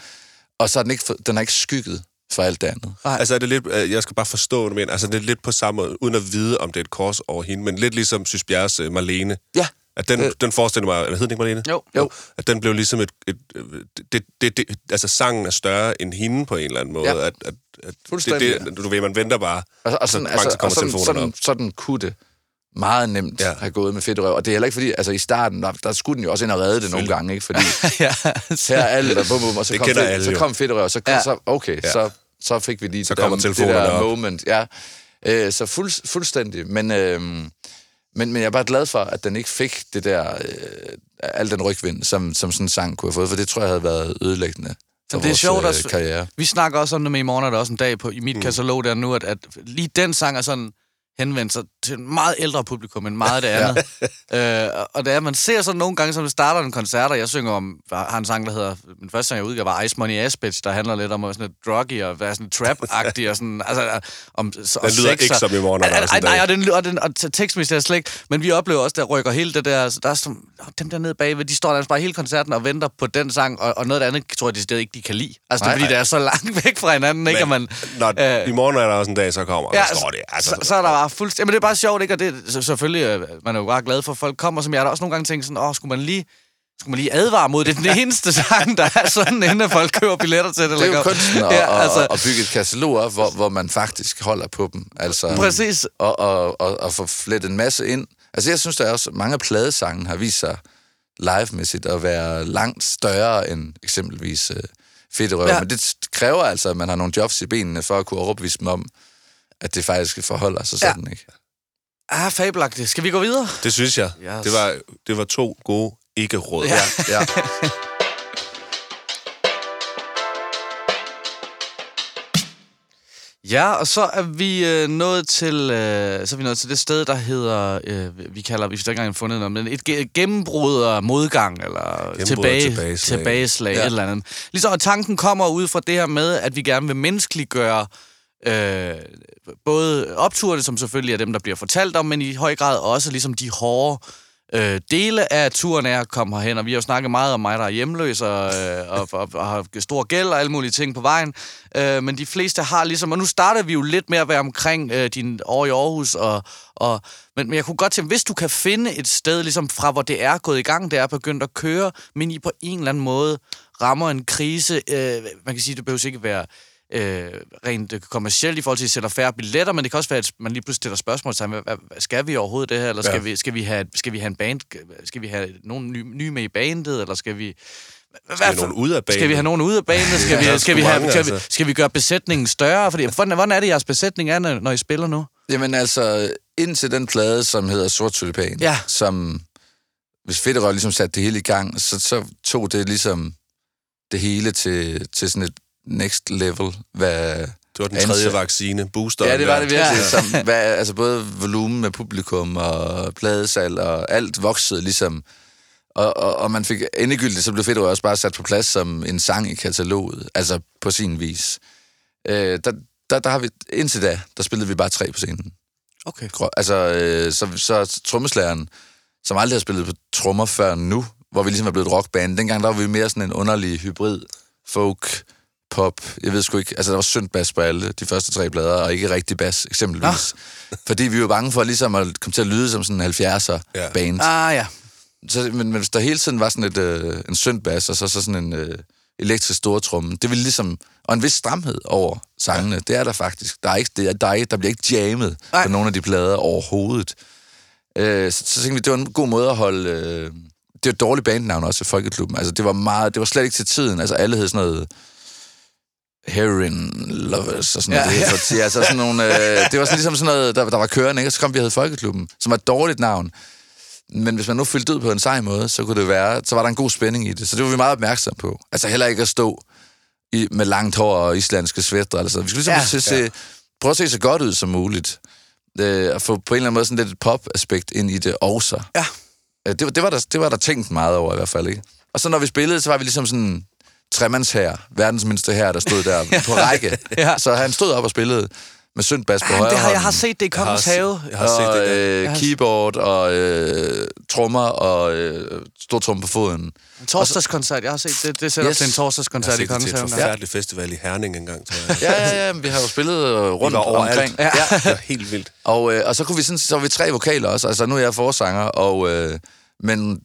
S4: Og så er den ikke, den har ikke skygget for alt det andet.
S2: Altså er det lidt, øh, jeg skal bare forstå det, men altså det er lidt på samme måde, uden at vide, om det er et kors over hende, men lidt ligesom Sys Bjerres øh, Marlene.
S4: Ja.
S2: At den,
S4: Øh.
S2: den forestiller mig, eller hed den ikke Marlene?
S1: Jo.
S4: Jo.
S2: At den blev ligesom et, et, et det, det, det, altså sangen er større end hende på en eller anden måde.
S4: Ja.
S2: At, at, at
S4: Fuldstændig,
S2: det, det, du ved, man venter bare.
S4: Og, og
S2: Så
S4: sådan,
S2: mange,
S4: altså,
S2: så kommer
S4: og sådan, sådan,
S2: op.
S4: sådan kunne det meget nemt
S2: Ja.
S4: have gået med fedt røv. Og det er heller ikke fordi, altså i starten, der, der skulle den jo også ind og redde det nogle gange, ikke? Fordi (laughs)
S1: ja,
S4: her er alle, der bum, bum, og så
S2: Det
S4: kom, fedt,
S2: alle
S4: så kom fedt røv, og så,
S1: Ja.
S4: ja. så okay,
S2: Ja.
S4: så, så fik vi lige
S2: Så
S4: det,
S2: kommer
S4: der, det der
S2: op.
S4: moment. Ja. Øh, så fuld, fuldstændig. Men, øh, men, men jeg er bare glad for, at den ikke fik det der, øh, al den rygvind, som, som sådan en sang kunne have fået, for det tror jeg havde været ødelæggende for
S1: Men det er
S4: vores
S1: sjovt
S4: øh,
S1: også-
S4: karriere.
S1: Vi snakker også om det med i morgen, er der også en dag på, i mit mm. katalog der nu, at, at lige den sang er sådan henvendt sig til en meget ældre publikum end meget af det andet. ja. (laughs) øh, og det er, man ser sådan nogle gange, som det starter en koncert, og jeg synger om, har en sang, der hedder, min første sang, jeg udgav, var Ice Money Aspect, der handler lidt om at være sådan et druggy og være sådan trap-agtig, og sådan, altså, om, så,
S2: Den lyder ikke som i morgen.
S1: Nej, nej, nej, og, den, og, den, og tekstmæssigt er slet ikke, men vi oplever også, der rykker hele det der, så der er sådan, dem der nede bagved, de står der bare hele koncerten og venter på den sang, og, og noget af det andet tror jeg, de stadig ikke, de kan lide. Altså,
S4: Nej,
S1: det er, fordi
S4: nej.
S1: det er så langt væk fra hinanden, ikke? Og man,
S2: Når,
S1: øh,
S2: I morgen er der også en dag, så kommer, ja, så står det. Altså,
S1: så, så er der bare fuldstændig... Men det er bare sjovt, ikke? Og det, så, selvfølgelig, øh, man er jo bare glad for, at folk kommer, som jeg har da også nogle gange tænkt sådan, åh, skulle man lige... Skulle man lige advare mod det? Det er den eneste sang, der er sådan, inden folk køber billetter til det.
S4: Det er jo kunsten at,
S1: Ja, altså,
S4: at bygge et katalog op, hvor, hvor man faktisk holder på dem. Altså,
S1: Præcis.
S4: Og, og, og, og få flettet en masse ind. Altså, jeg synes, der er også mange af pladesangen har vist sig live-mæssigt at være langt større end eksempelvis øh, Fedt Røv.
S1: Ja.
S4: Ja. Men det kræver altså, at man har nogle jobs i benene for at kunne overbevise dem om, at det faktisk forholder sig
S1: Ja.
S4: sådan, ikke?
S1: ah, fabelagtigt. Skal vi gå videre?
S2: det synes jeg.
S1: Yes.
S2: Det, var, det var to gode ikke-råd.
S1: Ja.
S4: Ja. (laughs)
S1: Ja, og så er vi øh, nået til øh, så er vi nået til det sted, der hedder, øh, vi kalder, vi har ikke engang fundet noget, men et ge- gennembrud og modgang, eller tilbage,
S2: tilbageslag.
S1: tilbageslag, ja.
S4: Ja.
S1: et eller andet. Ligesom, og tanken kommer ud fra det her med, at vi gerne vil menneskeliggøre øh, Øh, både opturene, som selvfølgelig er dem, der bliver fortalt om, men i høj grad også ligesom de hårde øh, dele af turen er at komme herhen, og vi har jo snakket meget om mig, der er hjemløs og, øh, og, og, og har stor gæld og alle mulige ting på vejen, øh, men de fleste har ligesom, og nu starter vi jo lidt med at være omkring øh, din år i Aarhus, og, og, men, men jeg kunne godt tænke, hvis du kan finde et sted, ligesom fra hvor det er gået i gang, det er begyndt at køre, men I på en eller anden måde rammer en krise, øh, man kan sige, det behøver ikke være øh, rent øh, kommercielt i forhold til, at I sælger færre billetter, men det kan også være, at man lige pludselig stiller spørgsmål til, hvad, hvad, skal vi overhovedet det her, eller skal,
S2: Ja.
S1: vi, skal, vi, have, skal vi have en band, skal vi have nogen nye, nye med i bandet, eller skal vi...
S2: Skal vi have nogen ud af banen?
S1: Skal vi have nogen ud af banen? Skal,
S2: Ja,
S1: vi, skal, vi, have,
S2: mange,
S1: skal, vi,
S2: altså.
S1: skal vi gøre besætningen større? Fordi, hvordan, hvordan er det, jeres besætning er, når, når I spiller nu?
S4: Jamen altså, indtil den plade, som hedder Sort Tulipan,
S1: Ja.
S4: som, hvis Fedterøv ligesom satte det hele i gang, så, så tog det ligesom det hele til, til sådan et next level, hvad...
S2: Det var den tredje vaccine, booster.
S4: Ja, det var det virkelig.
S1: Ja.
S4: Som, hvad, altså både volumen med publikum og pladesal og alt voksede ligesom. Og, og, og man fik endegyldigt, så blev Fedterøv også bare sat på plads som en sang i kataloget, altså på sin vis. Øh, der, der, der har vi, indtil da, der spillede vi bare tre på scenen.
S1: Okay.
S4: Altså, øh, så, så trommeslageren, som aldrig har spillet på trommer før nu, hvor vi ligesom er blevet et rockband, dengang der var vi mere sådan en underlig hybrid, folk, pop, jeg ved sgu ikke, altså der var synd bas på alle de første tre plader, og ikke rigtig bas, eksempelvis. Fordi vi var bange for ligesom at komme til at lyde som sådan en 70'er
S2: Ja.
S4: band.
S1: Ah, ja.
S4: Så, men, men hvis der hele tiden var sådan et, øh, en synd bas, og så, så sådan en øh, elektrisk stortromme, det ville ligesom, og en vis stramhed over sangene, ja. det er der faktisk. Der, er ikke, det er, der, er, der bliver ikke jammet
S1: Nej.
S4: på nogle af de plader overhovedet. Øh, så, så tænkte vi, det var en god måde at holde... Øh, det er et dårligt bandnavn også i Folkeklubben. Altså, det var meget, det var slet ikke til tiden. Altså, alle hed sådan noget heroin lovers og sådan
S1: Ja,
S4: noget.
S1: ja.
S4: Ja, ja. Så, altså sådan nogle, øh, det var sådan ligesom sådan noget, der, der var kørende, ikke? Og så kom vi hed Folkeklubben, som var et dårligt navn. Men hvis man nu fyldte ud på en sej måde, så kunne det være, så var der en god spænding i det. Så det var vi meget opmærksom på. Altså heller ikke at stå i, med langt hår og islandske svætter. Altså. Vi skulle ligesom
S1: Ja.
S4: ja, se, se, prøve at se så godt ud som muligt. Øh, og få på en eller anden måde sådan lidt et pop-aspekt ind i det også.
S1: Ja.
S4: Øh, det, var- det, var der, det var der tænkt meget over i hvert fald, ikke? Og så når vi spillede, så var vi ligesom sådan tremands her, verdens mindste her, der stod der (laughs) på række.
S1: Ja.
S4: Så han stod op og spillede med synd bas på
S1: Ah,
S4: højre
S1: det har, jeg har set det i
S2: Jeg har,
S1: Kongens Have.
S2: jeg har set
S4: og
S2: det
S4: øh,
S1: Jeg har-
S4: keyboard og øh, trommer og øh, stor trum på foden.
S1: En torsdagskoncert, jeg har set det. Det sætter yes. Til en
S2: Jeg har
S1: torsdagskoncert i
S2: set det
S1: Kongens
S2: til
S1: Have.
S2: en
S1: der.
S2: forfærdelig festival i Herning engang, tror jeg.
S4: Ja, ja, ja, vi har jo spillet øh, rundt
S2: var overalt.
S4: omkring.
S1: Ja.
S4: Ja.
S2: Det var helt vildt.
S4: Og, øh, og så kunne vi sådan, så var vi tre vokaler også. Altså nu er jeg forsanger, og, øh, men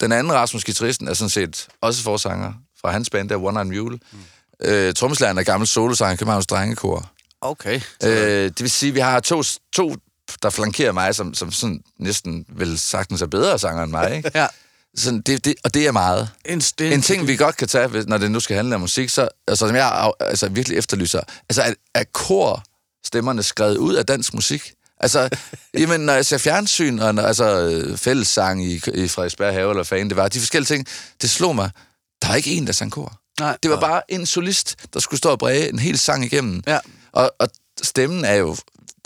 S4: den anden Rasmus Gitarristen er sådan set også forsanger fra hans band, der One Arm Mule. Mm. Øh, Trommeslageren er gammel solosanger i Københavns Drengekor.
S1: Okay.
S4: Øh, det vil sige, at vi har to, to der flankerer mig, som, som sådan næsten vel sagtens er bedre sanger end mig. Ikke?
S1: Ja.
S4: Sådan, det, det, og det er meget.
S1: En, det,
S4: En ting, vi godt kan tage, når det nu skal handle om musik, så, altså, som jeg altså, virkelig efterlyser, altså, er, er kor stemmerne skrevet ud af dansk musik? Altså, (laughs) jamen, når jeg ser fjernsyn, og når, altså, fællessang i, i Frederiksberg Have, eller fanden det var, de forskellige ting, det slog mig, der er ikke en, der sang kor.
S1: Nej.
S4: Det var bare en solist, der skulle stå og bræge en hel sang igennem.
S1: Ja.
S4: Og, og stemmen er jo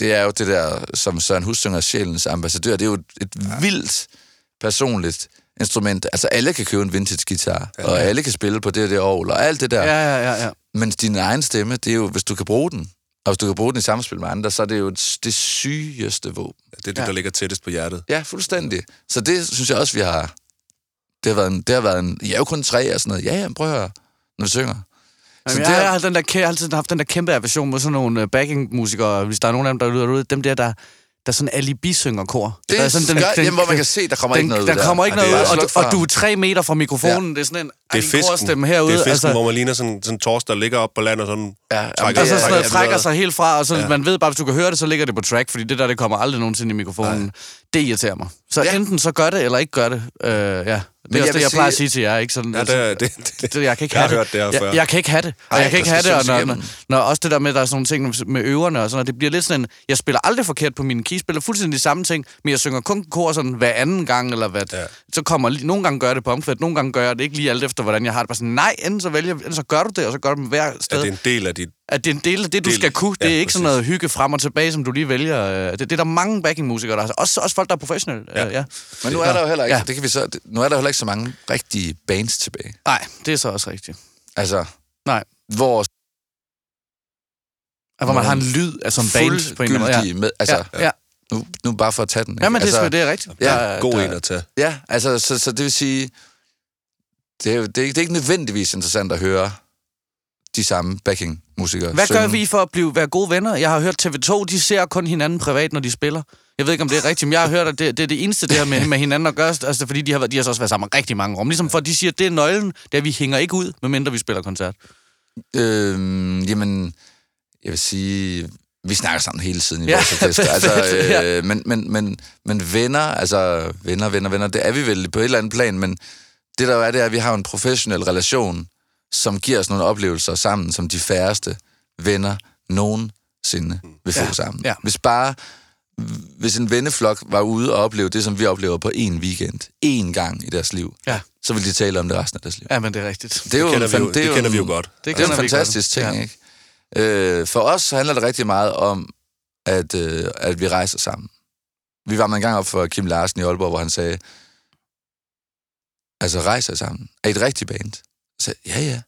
S4: det er jo det der, som Søren Hus synger, sjælens ambassadør. Det er jo et, et ja. vildt personligt instrument. Altså, alle kan købe en vintage guitar, ja, ja. og alle kan spille på det og det orgel, og alt det der.
S1: Ja, ja, ja, ja.
S4: Men din egen stemme, det er jo, hvis du kan bruge den, og hvis du kan bruge den i samspil med andre, så er det jo det sygeste våben.
S2: Det er det, ja. der ligger tættest på hjertet.
S4: Ja, fuldstændig. Så det synes jeg også, vi har... Det har været en... Det har været en jeg er jo kun tre og sådan noget. Ja, ja, prøv at høre, når vi synger.
S1: Jamen, jeg, har, jeg, har den der, jeg har altid haft den der kæmpe aversion mod sådan nogle uh, backing-musikere, hvis der er nogen af dem, der lyder derude, dem der, der, der sådan alibi-synger kor.
S4: Det
S1: der
S4: er sådan, den, den, jamen, hvor man kan se, der kommer
S1: den,
S4: ikke noget
S1: der
S4: ud der.
S1: kommer ikke
S2: Ja, det
S1: noget
S2: er
S1: ud, og, du- og du er tre meter fra mikrofonen. Ja. Det er sådan en,
S2: Det er
S1: en
S2: fisken,
S1: korstemme herude.
S2: det er fisken
S1: altså,
S2: hvor man ligner sådan, sådan en tors, der ligger op på land og sådan...
S4: Ja,
S2: trækker-
S1: og så
S4: det er-
S1: sådan noget trækker sig helt fra, og så ja. man ved bare, hvis du kan høre det, så ligger det på track, fordi det der, det kommer aldrig nogensinde i mikrofonen. Nej. Det irriterer mig. Så
S4: Ja.
S1: ja. enten så gør det, eller ikke gør det. Øh, ja. Det er
S4: jeg
S1: også det, jeg plejer at
S4: sige-
S1: til jer, ikke? Sådan,
S2: Ja, det, er- det, det,
S1: det, jeg kan ikke
S2: jeg har
S1: have
S2: hørt det her
S1: jeg, jeg kan ikke have det. Og
S4: Ej,
S1: jeg kan ikke have det, og når,
S4: igennem.
S1: når, også det der med, at der er sådan nogle ting med øverne og sådan noget, det bliver lidt sådan en, jeg spiller aldrig forkert på mine keys, spiller fuldstændig de samme ting, men jeg synger kun kor sådan hver anden gang, eller hvad.
S2: Ja.
S1: Ja. Så kommer nogle gange gør jeg det på omkvædet, nogle gange gør jeg det ikke lige alt efter, hvordan jeg har det. Bare sådan, nej, enten så vælger, enten så gør du det, og så gør du det hver
S2: Er
S1: sted.
S2: det en del af dit...
S1: At det er en del af det, du
S2: Del-
S1: skal kunne. Det
S2: ja,
S1: er ikke sådan
S2: præcis.
S1: noget hygge frem og tilbage, som du lige vælger. Øh, Det, det er der mange backing-musikere, der har. Også, også folk, der er professionelle.
S2: Ja.
S1: Ja. ja.
S4: Men nu er der jo heller ikke,
S1: Ja.
S4: det kan vi så, nu er der jo heller ikke så mange rigtige bands tilbage.
S1: Nej, det er så også rigtigt.
S4: Altså,
S1: Nej.
S4: hvor
S1: At Hvor man har en lyd af som band på en eller anden måde.
S4: fuldgyldige med, altså,
S1: Ja, ja.
S4: nu, nu bare for at tage den. ikke?
S1: ja men det,
S4: altså,
S1: altså, det er rigtigt.
S4: Ja,
S1: Der-
S2: God
S1: der-
S2: en at tage.
S4: Ja, altså, så, så det vil sige, det er, det, er, ikke- det er ikke nødvendigvis interessant at høre de samme backing-musikere
S1: Hvad gør
S4: synge.
S1: vi for at blive, være gode venner? Jeg har hørt TV2, de ser kun hinanden privat, når de spiller. Jeg ved ikke, om det er rigtigt, men jeg har hørt, at det, det er det eneste, det her med, med hinanden at gøre. Altså, fordi de har, været, de har så også været sammen rigtig mange år. Men Ligesom for, at de siger, at det er nøglen, det er, vi hænger ikke ud, medmindre vi spiller koncert.
S4: Øhm, jamen, jeg vil sige, vi snakker sammen hele tiden i
S1: Ja,
S4: vores orkester. (laughs)
S1: er
S4: Altså, øh, men, men, men, men venner, altså venner, venner, venner, det er vi vel på et eller andet plan, men det der er, det er, at vi har en professionel relation, som giver os nogle oplevelser sammen, som de færreste venner nogensinde vil få
S1: Ja,
S4: sammen.
S1: ja.
S4: Hvis bare, hvis en venneflok var ude og opleve det, som vi oplever på en weekend, én gang i deres liv,
S1: Ja.
S4: så ville de tale om det resten af deres liv.
S1: Ja, men det er rigtigt.
S4: Det er jo,
S2: Det kender,
S4: en
S2: vi jo, det
S4: jo
S2: kender vi jo godt.
S1: Det,
S4: det er jo en fantastisk ting, ja. ikke? Øh, for os handler det rigtig meget om, at, øh, at vi rejser sammen. Vi var en gang op for Kim Larsen i Aalborg, hvor han sagde, altså rejser sammen. Er I et rigtigt band? Sagde jeg, ja, ja.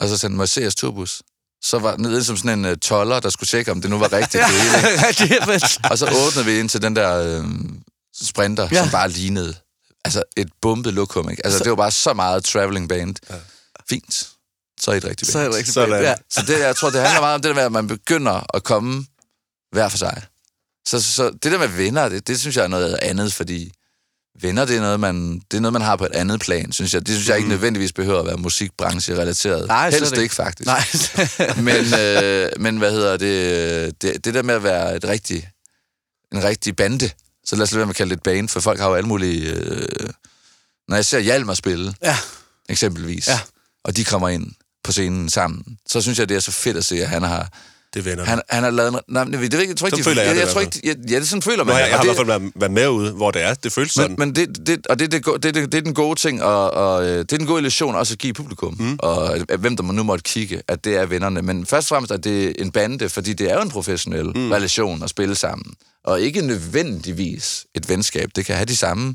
S4: Og så sendte Mercedes turbus. Så var nede som sådan en uh, toller, der skulle tjekke, om det nu var rigtigt. det hele, ikke? (laughs)
S1: Ja, det er fedt. (laughs)
S4: Og så åbnede vi ind til den der øh, sprinter, ja. Som bare lignede altså et bumpet lokum. Ikke? Altså,
S1: Så-
S4: det var bare så meget traveling band. Ja. Fint. Så er I et rigtigt
S1: Så er
S4: band.
S1: det rigtigt.
S2: Sådan.
S1: Ja.
S4: Så det, jeg tror, det handler meget om det der med, at man begynder at komme hver for sig. Så, så, så det der med venner, det, det synes jeg er noget andet, fordi venner, det er noget, man, det er noget, man har på et andet plan, synes jeg. Det synes jeg ikke nødvendigvis behøver at være musikbranche-relateret.
S1: Mm. Nej,
S4: Helst
S1: ikke.
S4: ikke, faktisk.
S1: Nej. (laughs)
S4: Men, øh, men hvad hedder det, det? Det der med at være et rigtig, en rigtig bande, så lad os lade være med at kalde det et band, for folk har jo alle mulige... Øh, når jeg ser Hjalmar spille,
S1: ja.
S4: eksempelvis,
S1: Ja.
S4: og de kommer ind på scenen sammen, så synes jeg, det er så fedt at se, at han har,
S2: Det vender.
S4: han, han har lavet... en- Nej, men det, ved jeg, tror ikke,
S2: Sådan
S4: de-
S2: føler jeg det
S4: jeg, jeg tror
S2: hvert
S4: ikke, jeg, ja, det sådan føler man.
S2: har jeg,
S4: det,
S2: jeg har i
S4: det-
S2: hvert fald været, været med ude, hvor det er. Det føles sådan.
S4: men, men det, det, og det, det, det, det, det, det er den gode ting, og, og øh, det er den gode illusion også at give publikum, mm. og hvem der nu måtte kigge, at det er vennerne. Men først og fremmest er det en bande, fordi det er jo en professionel mm. relation at spille sammen, og ikke nødvendigvis et venskab. Det kan have de samme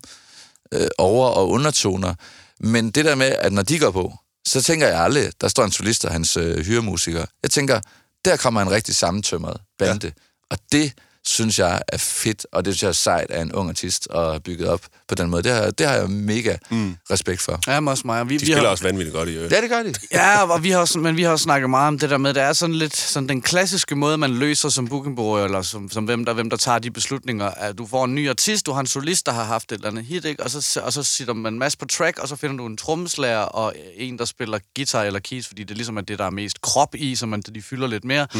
S4: øh, over- og undertoner, men det der med, at når de går på, så tænker jeg aldrig, der står en solist og hans øh, hyremusikere. Jeg tænker, der kommer en rigtig sammentømret bande, ja. og det synes jeg er fedt, og det synes jeg er sejt af en ung artist at have bygget op på den måde. Det har, det har jeg mega mm. respekt for.
S1: Ja, også mig. Og Vi,
S2: De
S1: vi
S2: spiller
S1: har,
S2: også vanvittigt godt i øvrigt.
S4: Ja, det gør de.
S1: Ja, og vi har også, men vi har også snakket meget om det der med, det er sådan lidt sådan den klassiske måde, man løser som bookingbureau, eller som, som hvem, der, hvem der tager de beslutninger, at du får en ny artist, du har en solist, der har haft et eller andet hit, ikke? Og, så, og så sitter man en masse på track, og så finder du en trommeslager og en, der spiller guitar eller keys, fordi det ligesom er det, der er mest krop i, så man, de fylder lidt mere. Mm.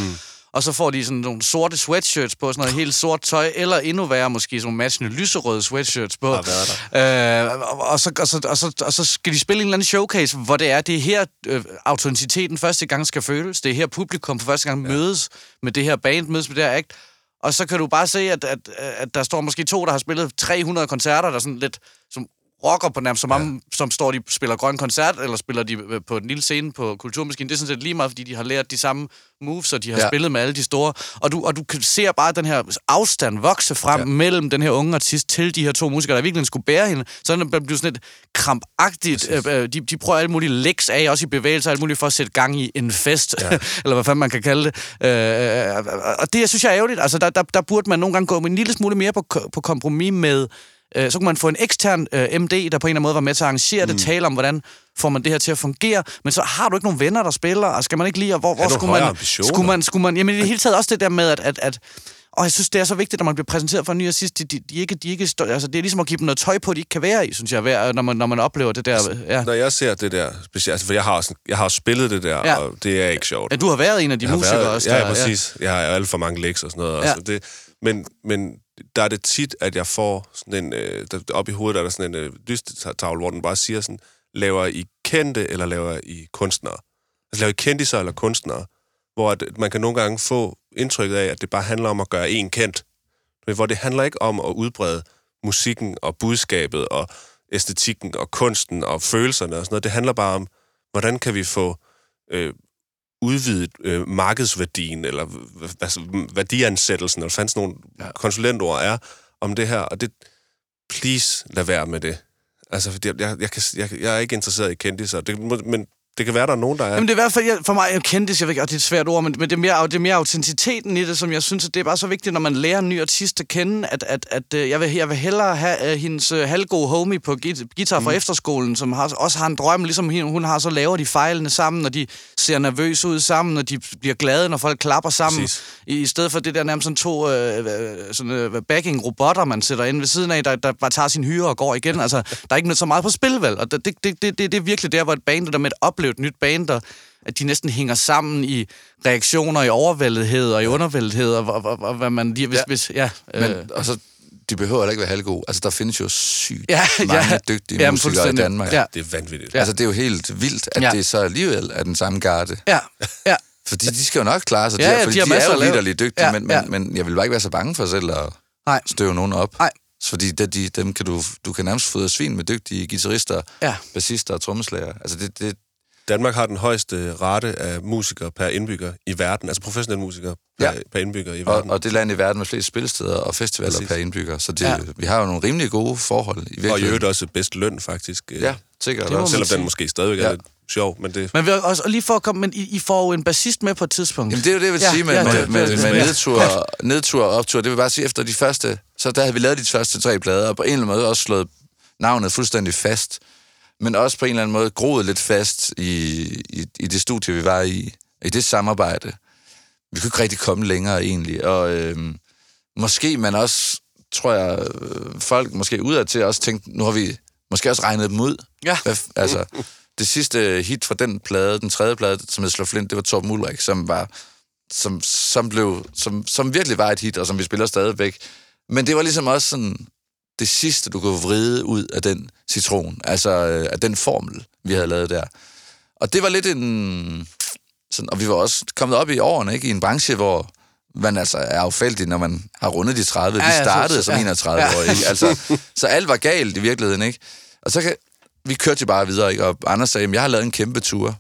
S1: Og så får de sådan nogle sorte sweatshirts på, sådan noget helt sort tøj, eller endnu værre måske sådan nogle matchende lyserøde sweatshirts på. Øh, og, og, så, og, så, og, så, og så skal de spille en eller anden showcase, hvor det er, det er her øh, autenticiteten første gang skal føles. Det er her publikum for første gang ja. mødes med det her band, mødes med det her act. Og så kan du bare se, at, at, at der står måske to, der har spillet 300 koncerter, der sådan lidt som rocker på nærmest, som, om, som står de spiller grøn koncert, eller spiller de øh, på en lille scene på Kulturmaskinen. Det er sådan set lige meget, fordi de har lært de samme moves, og de har
S4: Ja.
S1: ja. spillet med alle de store. Og du, og du ser bare den her afstand vokse frem ja. mellem den her unge artist til de her to musikere, der virkelig skulle bære hende. Så det blevet sådan et krampagtigt. Øh, øh, de, de prøver alle mulige licks af, også i bevægelser, alt muligt for at sætte gang i en fest, ja. (laughs) eller hvad fanden man kan kalde det. Øh, og det, jeg synes jeg er ærgerligt. Altså, der, der, der burde man nogle gange gå en lille smule mere på, på kompromis med øh, så kunne man få en ekstern øh, MD, der på en eller anden måde var med til at arrangere det, tale om, hvordan får man det her til at fungere, men så har du ikke nogen venner, der spiller, og skal man ikke lige, og hvor, hvor skulle man, skulle man, skulle man, jamen i det hele taget også det der med, at, at, at og jeg synes, det er så vigtigt, når man bliver præsenteret for en ny assist, de, de, de, ikke, de ikke, stå- altså, det er ligesom at give dem noget tøj på, de ikke kan være i, synes jeg, hver- når man, når man oplever det der. Ja.
S2: Når jeg ser det der, specielt, altså, for jeg har, også, jeg har spillet det der,
S1: Ja.
S2: ja. og det er ikke sjovt.
S1: Ja, du har været en af de musikere
S2: været,
S1: også.
S2: ja,
S1: der,
S2: ja, præcis. Jeg har alt for mange læks og sådan noget.
S1: Ja.
S2: Ja. Altså, det, men, men der er det tit, at jeg får sådan en... Øh, der, op i hovedet er der sådan en øh, lystetavle, hvor den bare siger sådan, laver I kendte, eller laver I kunstnere? Altså laver I kendiser eller kunstnere? Hvor at øh, man kan nogle gange få indtrykket af, at det bare handler om at gøre en kendt. Men hvor det handler ikke om at udbrede musikken og budskabet og æstetikken og kunsten og følelserne og sådan noget. Det handler bare om, hvordan kan vi få øh, udvidet øh, markedsværdien, eller altså, værdiansættelsen, eller sådan nogle ja. konsulentord er, om det her. Og det, please, lad være med det. Altså, fordi jeg, jeg, kan, jeg, jeg er ikke interesseret i kendtiser, det, men det kan være, der er nogen, der er.
S1: Jamen det er i hvert fald, jeg, for mig, jeg kendte jeg ved og det er et svært ord, men, men det, er mere, det er mere autenticiteten i det, som jeg synes, at det er bare så vigtigt, når man lærer en ny artist at kende, at, at, at øh, jeg, vil, jeg vil hellere have uh, hendes uh, halvgode homie på guitar fra mm. efterskolen, som har, også har en drøm, ligesom hun, hun har, så laver de fejlene sammen, og de ser nervøse ud sammen, og de bliver glade, når folk klapper sammen,
S2: Præcis.
S1: i, i stedet for det der nærmest sådan to øh, sådan, øh, backing-robotter, man sætter ind ved siden af, der, der bare tager sin hyre og går igen. Altså, der er ikke så meget på spil, vel? Og det, det, det, det, det er virkelig der, hvor et band, der med et oplevet nyt band, der, at de næsten hænger sammen i reaktioner, i overvældethed og i undervældethed, og, og, og, og hvad man lige... Hvis,
S4: Ja.
S1: ja. hvis, ja, øh,
S4: Men, og så, de behøver heller ikke være halvgode. Altså, der findes jo sygt
S1: Ja,
S4: mange
S1: ja.
S4: dygtige
S1: Jamen,
S4: musikere i. Danmark.
S1: Ja.
S2: Det er vanvittigt.
S1: Ja.
S4: Altså, det er jo helt vildt, at
S1: Ja.
S4: det så alligevel er den samme garde.
S1: ja, ja. (laughs)
S4: Fordi de skal jo nok klare sig.
S1: Ja,
S4: de,
S1: ja,
S4: er, fordi
S1: de har
S4: de, er
S1: masser
S4: jo vidderligt dygtige,
S1: Ja,
S4: men, men,
S1: ja.
S4: men jeg vil bare ikke være så bange for selv at
S1: Nej.
S4: støve nogen op.
S1: Nej.
S4: Fordi det, de, dem kan du, du kan nærmest fodre svin med dygtige guitarister,
S1: Ja.
S4: bassister og trommeslager. Altså, det, det,
S2: Danmark har den højeste rate af musikere per indbygger i verden, altså professionelle musikere per,
S4: Ja.
S2: per indbygger i
S4: og,
S2: verden.
S4: og det land i verden med flest spilsteder og festivaler
S2: Præcis.
S4: per indbygger. Så det,
S1: Ja.
S4: vi har jo nogle rimelig gode forhold i
S2: Og i
S4: virkeligheden.
S2: øvrigt også bedst løn, faktisk. øh,
S4: Ja, sikkert
S1: Det
S4: også.
S2: Selvom den måske stadigvæk er
S4: Ja.
S2: lidt sjov, men det...
S1: Men vi, også, og lige for at komme, men I, I får jo en bassist med på et tidspunkt.
S4: Jamen det er jo det, jeg vil
S1: Ja,
S4: sige med,
S1: ja,
S4: med,
S1: det-
S4: med,
S1: det-
S4: med
S1: ja.
S4: nedtur, nedtur og optur. Det vil bare sige, efter de første, så der havde vi lavet de første tre plader, og på en eller anden måde også slået navnet fuldstændig fast. Men også på en eller anden måde groet lidt fast i, i, i det studie, vi var i, i det samarbejde. Vi kunne ikke rigtig komme længere egentlig, og øhm, måske man også, tror jeg, øh, folk måske udad til også tænkte, nu har vi måske også regnet dem ud.
S1: Ja.
S4: Hvad, altså, det sidste hit fra den plade, den tredje plade, som hed Slå Flint, det var Torben Ulrik, som var som, som, blev, som, som virkelig var et hit, og som vi spiller stadigvæk. Men det var ligesom også sådan det sidste, du kunne vride ud af den citron, altså øh, af den formel, vi havde lavet der. Og det var lidt en... Sådan, og vi var også kommet op i årene, ikke? I en branche, hvor man altså er affældig, når man har rundet de 30.
S1: Ja,
S4: vi
S1: ja, så-
S4: startede
S1: så-
S4: som
S1: ja.
S4: 31 år, ikke? Altså, så alt var galt i virkeligheden, ikke? Og så kan... Vi kørte jo bare videre, ikke? Og Anders sagde, "Jamen, jeg har lavet en kæmpe tur.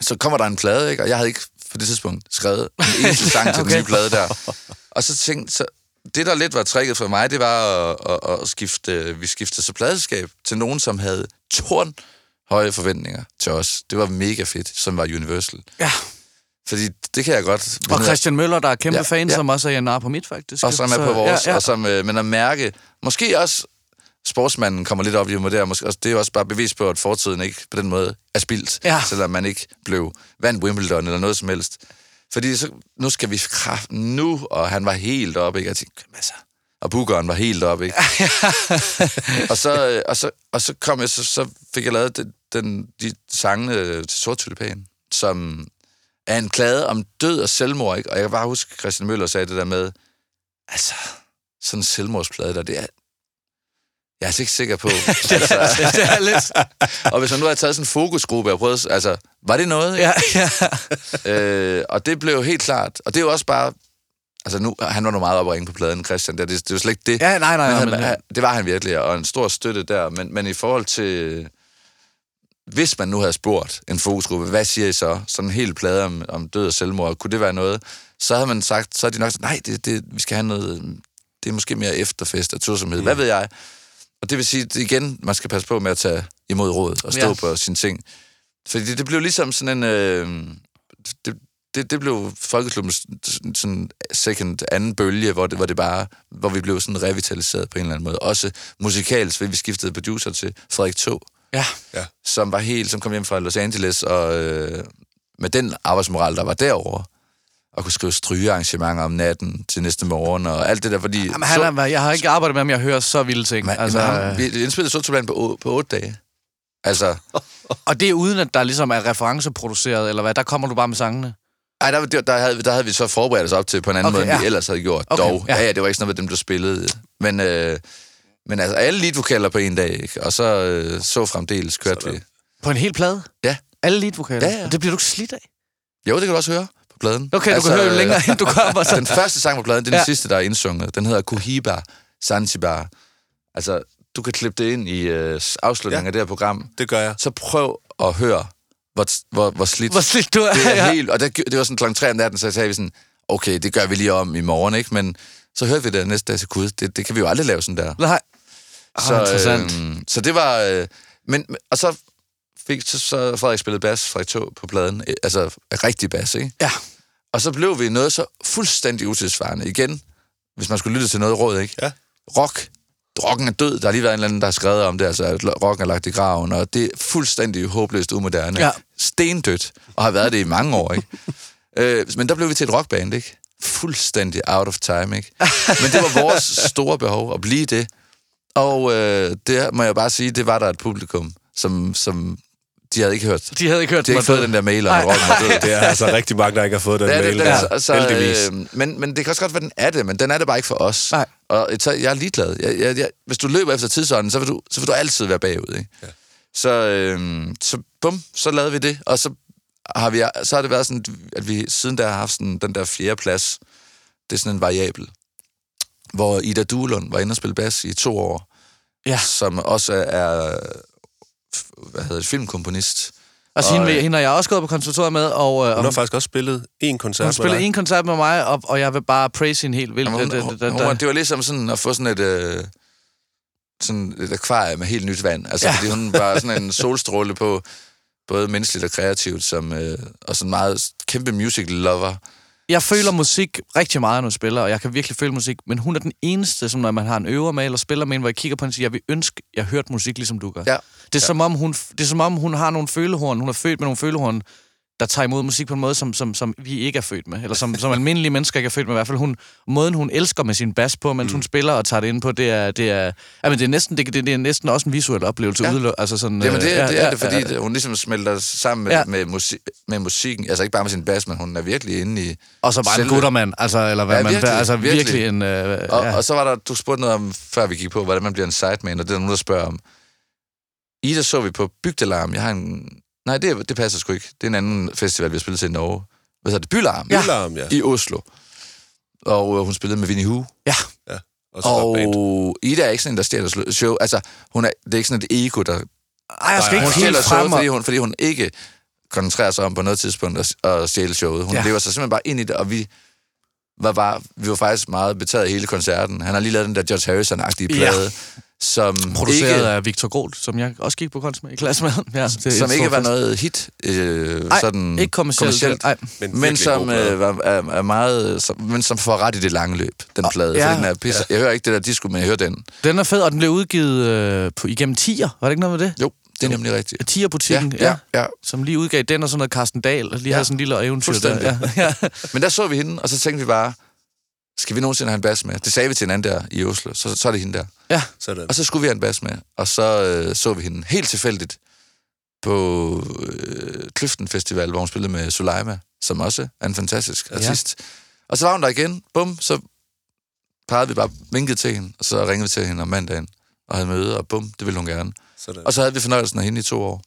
S4: Så kommer der en plade, ikke? Og jeg havde ikke på det tidspunkt skrevet en eneste (laughs) sang til
S1: Okay.
S4: den nye plade der. Og så tænkte så det, der lidt var tricket for mig, det var at, at, at skifte, vi skiftede så pladeskab til nogen, som havde torn høje forventninger til os. Det var mega fedt, som var Universal.
S1: Ja.
S4: Fordi det kan jeg godt...
S1: Og Christian Møller, der er kæmpe
S4: Ja,
S1: fan,
S4: ja.
S1: som også er en på mit, faktisk.
S4: og som er på vores,
S1: Ja, ja.
S4: og som, øh, men at mærke, måske også sportsmanden kommer lidt op i mig der, måske, også, det er jo også bare bevis på, at fortiden ikke på den måde er spildt,
S1: Ja.
S4: selvom man ikke blev vandt Wimbledon eller noget som helst. Fordi så, nu skal vi kraft nu, og han var helt oppe, ikke? Jeg tænkte, altså, og bookeren var helt oppe, ikke? (laughs) og, så, øh, og, så, og så kom jeg, så, så fik jeg lavet den, den, de sangene til Sort Tulipan, som er en klade om død og selvmord, ikke? Og jeg kan bare huske, Christian Møller sagde det der med, altså, sådan en selvmordsplade der, det er... Jeg er altså ikke sikker på. (laughs) altså,
S1: det er lidt...
S4: og hvis man nu havde taget sådan en fokusgruppe og prøvet, altså, var det noget? Ikke?
S1: Ja, ja. (laughs)
S4: Øh, og det blev helt klart. Og det er jo også bare, Altså nu, han var nu meget op at ringe på pladen, Christian. Det, det, det var slet ikke det.
S1: Ja, nej, nej,
S4: men
S1: nej,
S4: han,
S1: men-
S4: han, det var han virkelig, og en stor støtte der. Men, men i forhold til... Hvis man nu havde spurgt en fokusgruppe, hvad siger I så? Sådan en hel plade om, om død og selvmord, kunne det være noget? Så havde man sagt, så havde de nok sagt, nej, det, det, vi skal have noget... Det er måske mere efterfest og tursomhed. Hvad ved jeg? Og det vil sige, igen, man skal passe på med at tage imod råd og stå
S1: Ja.
S4: ja. på sine ting. Fordi det, det blev ligesom sådan en... Øh, det, det, det blev Folkeklubbens sådan second, anden bølge, hvor det, hvor det bare, hvor vi blev sådan revitaliseret på en eller anden måde. Også musikalsk, fordi vi skiftede producer til Frederik Tog,
S1: Ja.
S4: som var helt, som kom hjem fra Los Angeles, og øh, med den arbejdsmoral, der var derovre, og kunne skrive strygearrangementer om natten til næste morgen, og alt det der, fordi...
S1: Jamen, han er, jeg har ikke arbejdet med ham, jeg hører så vilde ting.
S4: Man,
S1: altså,
S4: altså, ham, vi indspillede Sotoplan på, på otte dage. Altså, (laughs)
S1: og det er uden, at der ligesom er referenceproduceret, eller hvad? Der kommer du bare med sangene.
S4: ej, der, der, der, havde, der havde vi så forberedt os op til på en anden
S1: Okay,
S4: måde, end
S1: ja.
S4: vi ellers havde gjort.
S1: Okay,
S4: Dog,
S1: ja.
S4: ja. ja, det var ikke sådan noget, med dem, der spillede. Men, øh, men altså, alle leadvokaler på en dag, ikke? og så, øh, så fremdeles kørte
S2: Sådan.
S4: vi.
S1: På en hel plade?
S4: Ja.
S1: Alle leadvokaler?
S4: Ja, ja.
S1: Og Det bliver du ikke slidt af?
S4: Jo, det kan du også høre på pladen.
S1: Okay, du altså, kan høre jo længere, end du kommer. (laughs) Så.
S4: Den første sang på pladen, det er den
S1: Ja.
S4: ja. sidste, der er indsunget. Den hedder Cohiba Zanzibar. Altså, du kan klippe det ind i øh, afslutningen
S2: Ja.
S4: af det her program.
S2: Det gør jeg.
S4: Så prøv at høre, hvor, hvor, hvor slidt
S1: Hvor slidt du er.
S4: det er
S1: ja.
S4: helt... Og det, det var sådan klokken 3 om natten, så sagde vi sådan, okay, det gør vi lige om i morgen, ikke? Men så hørte vi det næste dag til Gud. Det, det kan vi jo aldrig lave sådan der.
S1: Nej. Ah, interessant.
S4: øhm, så det var... Øh, men, og så fik så, så Frederik spillet bas, Frederik Tog på pladen. øh, Altså rigtig bas, ikke?
S1: Ja.
S4: Og så blev vi noget så fuldstændig utilsvarende. Igen, hvis man skulle lytte til noget råd, ikke?
S2: Ja.
S4: Rock. Rocken er død. Der har lige været en eller anden, der har skrevet om det, altså at rocken er lagt i graven, og det er fuldstændig håbløst umoderne.
S1: Ja.
S4: Stendødt, og har været det i mange år, ikke? (laughs) øh, men der blev vi til et rockband, ikke? Fuldstændig out of time, ikke? (laughs) Men det var vores store behov at blive det. Og øh, det må jeg bare sige, det var der et publikum, som, som de havde ikke hørt.
S1: De havde ikke hørt
S4: De har ikke fået den der mail om, at rocken var død.
S2: Det er altså rigtig mange, der ikke har fået den
S4: Ja,
S2: mail.
S4: det, det, altså,
S2: Heldigvis.
S4: øh, men, men det kan også godt være, den er det, men den er det bare ikke for os.
S1: Nej.
S4: Og så, jeg er ligeglad. Jeg, jeg, jeg, hvis du løber efter tidsånden, så vil du, så vil du altid være bagud. Ikke?
S2: Ja.
S4: Så, øh, så bum, så lavede vi det, og så har, vi, så har det været sådan, at vi siden der har haft sådan, den der fjerde plads. Det er sådan en variabel, hvor Ida Duelund var inde og spille bas i to år,
S1: Ja.
S4: som også er hvad hedder det, filmkomponist.
S1: Og hende, vil- hende har jeg også gået på konservatoriet med, og, øh,
S2: Hun har
S1: og
S2: faktisk også spillet en koncert
S1: hun
S2: med
S1: spiller
S2: dig.
S1: en koncert med mig, og, og jeg vil bare praise hende helt vildt.
S4: Jamen, hun,
S1: Det-
S4: hun,
S1: det- det-
S4: hun,
S1: det-
S4: hun, det var ligesom sådan at få sådan et... Øh, sådan et akvarie med helt nyt vand. Altså,
S1: ja.
S4: fordi hun var sådan en solstråle på både menneskeligt og kreativt, som, øh, og sådan meget kæmpe music lover.
S1: Jeg føler musik rigtig meget, når jeg spiller, og jeg kan virkelig føle musik, men hun er den eneste, som når man har en øver med, eller spiller med en, hvor jeg kigger på hende og siger, jeg vil ønske, jeg hørte musik, ligesom du gør.
S4: Ja.
S1: Det, er som om hun, det er som om, hun har nogle følehorn, hun er født med nogle følehorn, der tager imod musik på en måde, som, som, som vi ikke er født med, eller som, som almindelige (laughs) mennesker ikke er født med. I hvert fald hun, måden, hun elsker med sin bas på, mens mm. hun spiller og tager det ind på, det er, det er, jamen, det er, næsten, det, det, er næsten også en visuel oplevelse.
S4: Ja.
S1: Ja. altså sådan,
S4: Jamen, det,
S1: øh,
S4: ja, det er
S1: ja,
S4: det, fordi
S1: ja,
S4: ja. hun ligesom smelter sammen med,
S1: Ja.
S4: ja. med, musik, med musikken. Altså ikke bare med sin bas, men hun er virkelig inde i...
S1: Og så bare en
S4: selve-
S1: guttermand, altså, eller hvad
S4: Ja,
S1: man,
S4: virkelig,
S1: altså virkelig,
S4: virkelig.
S1: en... Øh,
S4: Og,
S1: ja.
S4: og så var der, du spurgte noget om, før vi gik på, hvordan man bliver en sideman, og det er der nogen, der spørger om. Ida så vi på Bygdelarm. Jeg har en... Nej, det, det passer sgu ikke. Det er en anden festival, vi har spillet til i Norge. Hvad hedder det? Bylarm.
S2: Ja. Bylarm, ja.
S4: I Oslo. Og øh, hun spillede med Winnie Hu.
S1: ja.
S2: Og så var.
S4: Og Ida er ikke sådan en, der stjæler show. Altså, hun er, det er ikke sådan et ego, der...
S1: Ej, jeg skal ikke
S4: Hun
S1: helt
S4: stjæler
S1: og...
S4: fordi hun, fordi hun ikke koncentrerer sig om på noget tidspunkt at, at stjæle showet. Hun
S1: Ja.
S4: ja. lever sig simpelthen bare ind i det, og vi var, bare, vi var faktisk meget betaget af hele koncerten. Han har lige lavet den der George Harrison-agtige
S1: Ja.
S4: Som
S1: Produceret
S4: ikke,
S1: af Victor Groth, som jeg også gik på kunst med i klasse med. Ja, det
S4: som ikke var noget hit. Øh,
S1: Ej,
S4: sådan
S1: Ikke kommercielt.
S4: kommercielt.
S1: Nej.
S2: Men,
S4: Men som øh, var, er, er meget, som, men som får ret i det lange løb, den plade.
S1: ja.
S4: Ja. Den er pisse. Jeg hører ikke det der disco, men jeg hører den.
S1: Den er fed, og den blev udgivet øh, på, igennem Tier. Var det ikke noget med det?
S4: Jo, det er nemlig rigtigt.
S1: Tier-butikken,
S4: Ja, ja, ja.
S1: Som lige udgav den og sådan noget Carsten Dahl. Lige
S4: Ja,
S1: havde sådan en lille eventyr der. Ja, ja. (laughs)
S4: Men der så vi hende, og så tænkte vi bare, skal vi nogensinde have en bas med? Det sagde vi til en anden der i Oslo, så, så er det hende der.
S1: ja.
S2: Sådan.
S4: Og så skulle vi have en bas med, og så øh, så vi hende helt tilfældigt på øh, Kløften Festival, hvor hun spillede med Suleima, som også er en fantastisk artist. Ja. Og så var hun der igen, bum, så pegede vi bare vinket til hende, og så ringede vi til hende om mandagen, og havde møde, og bum, det ville hun gerne.
S2: Sådan.
S4: Og så havde vi fornøjelsen af hende i to år,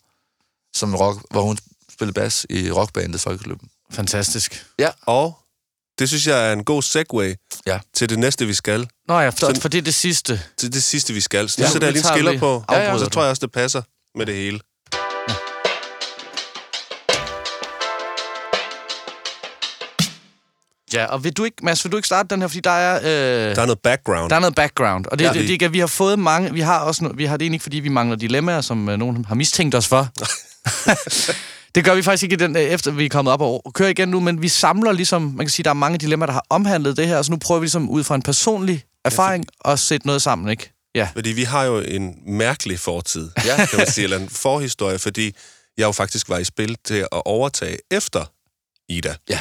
S4: som rock, hvor hun spillede bas i rockbandet Folkeklubben.
S1: Fantastisk.
S2: Og det synes jeg er en god segue
S4: Ja.
S2: til det næste, vi skal.
S1: Nå ja, for,
S2: Sådan-
S1: for det er det sidste.
S2: Til det sidste, vi skal. Så nu
S1: Ja,
S2: sætter jeg lige en skiller på,
S1: afbryder
S2: og så tror jeg også, det passer med det hele.
S1: Ja, og vil du ikke, Mads, vil du ikke starte den her, fordi der er... Øh,
S2: Der er noget background.
S1: Der er noget background, og det,
S2: Ja.
S1: ja. det, det, det, vi har fået mange... Vi har også no, vi har det egentlig ikke, fordi vi mangler dilemmaer, som øh, nogen har mistænkt os for. (laughs) det gør vi faktisk ikke, i den, øh, efter vi er kommet op og kører igen nu, men vi samler ligesom... Man kan sige, der er mange dilemmaer, der har omhandlet det her, så nu prøver vi ligesom ud fra en personlig erfaring at sætte noget sammen, ikke? Ja.
S2: Fordi vi har jo en mærkelig fortid,
S4: Ja.
S2: kan man sige, eller en (laughs) forhistorie, fordi jeg jo faktisk var i spil til at overtage efter Ida.
S4: Ja.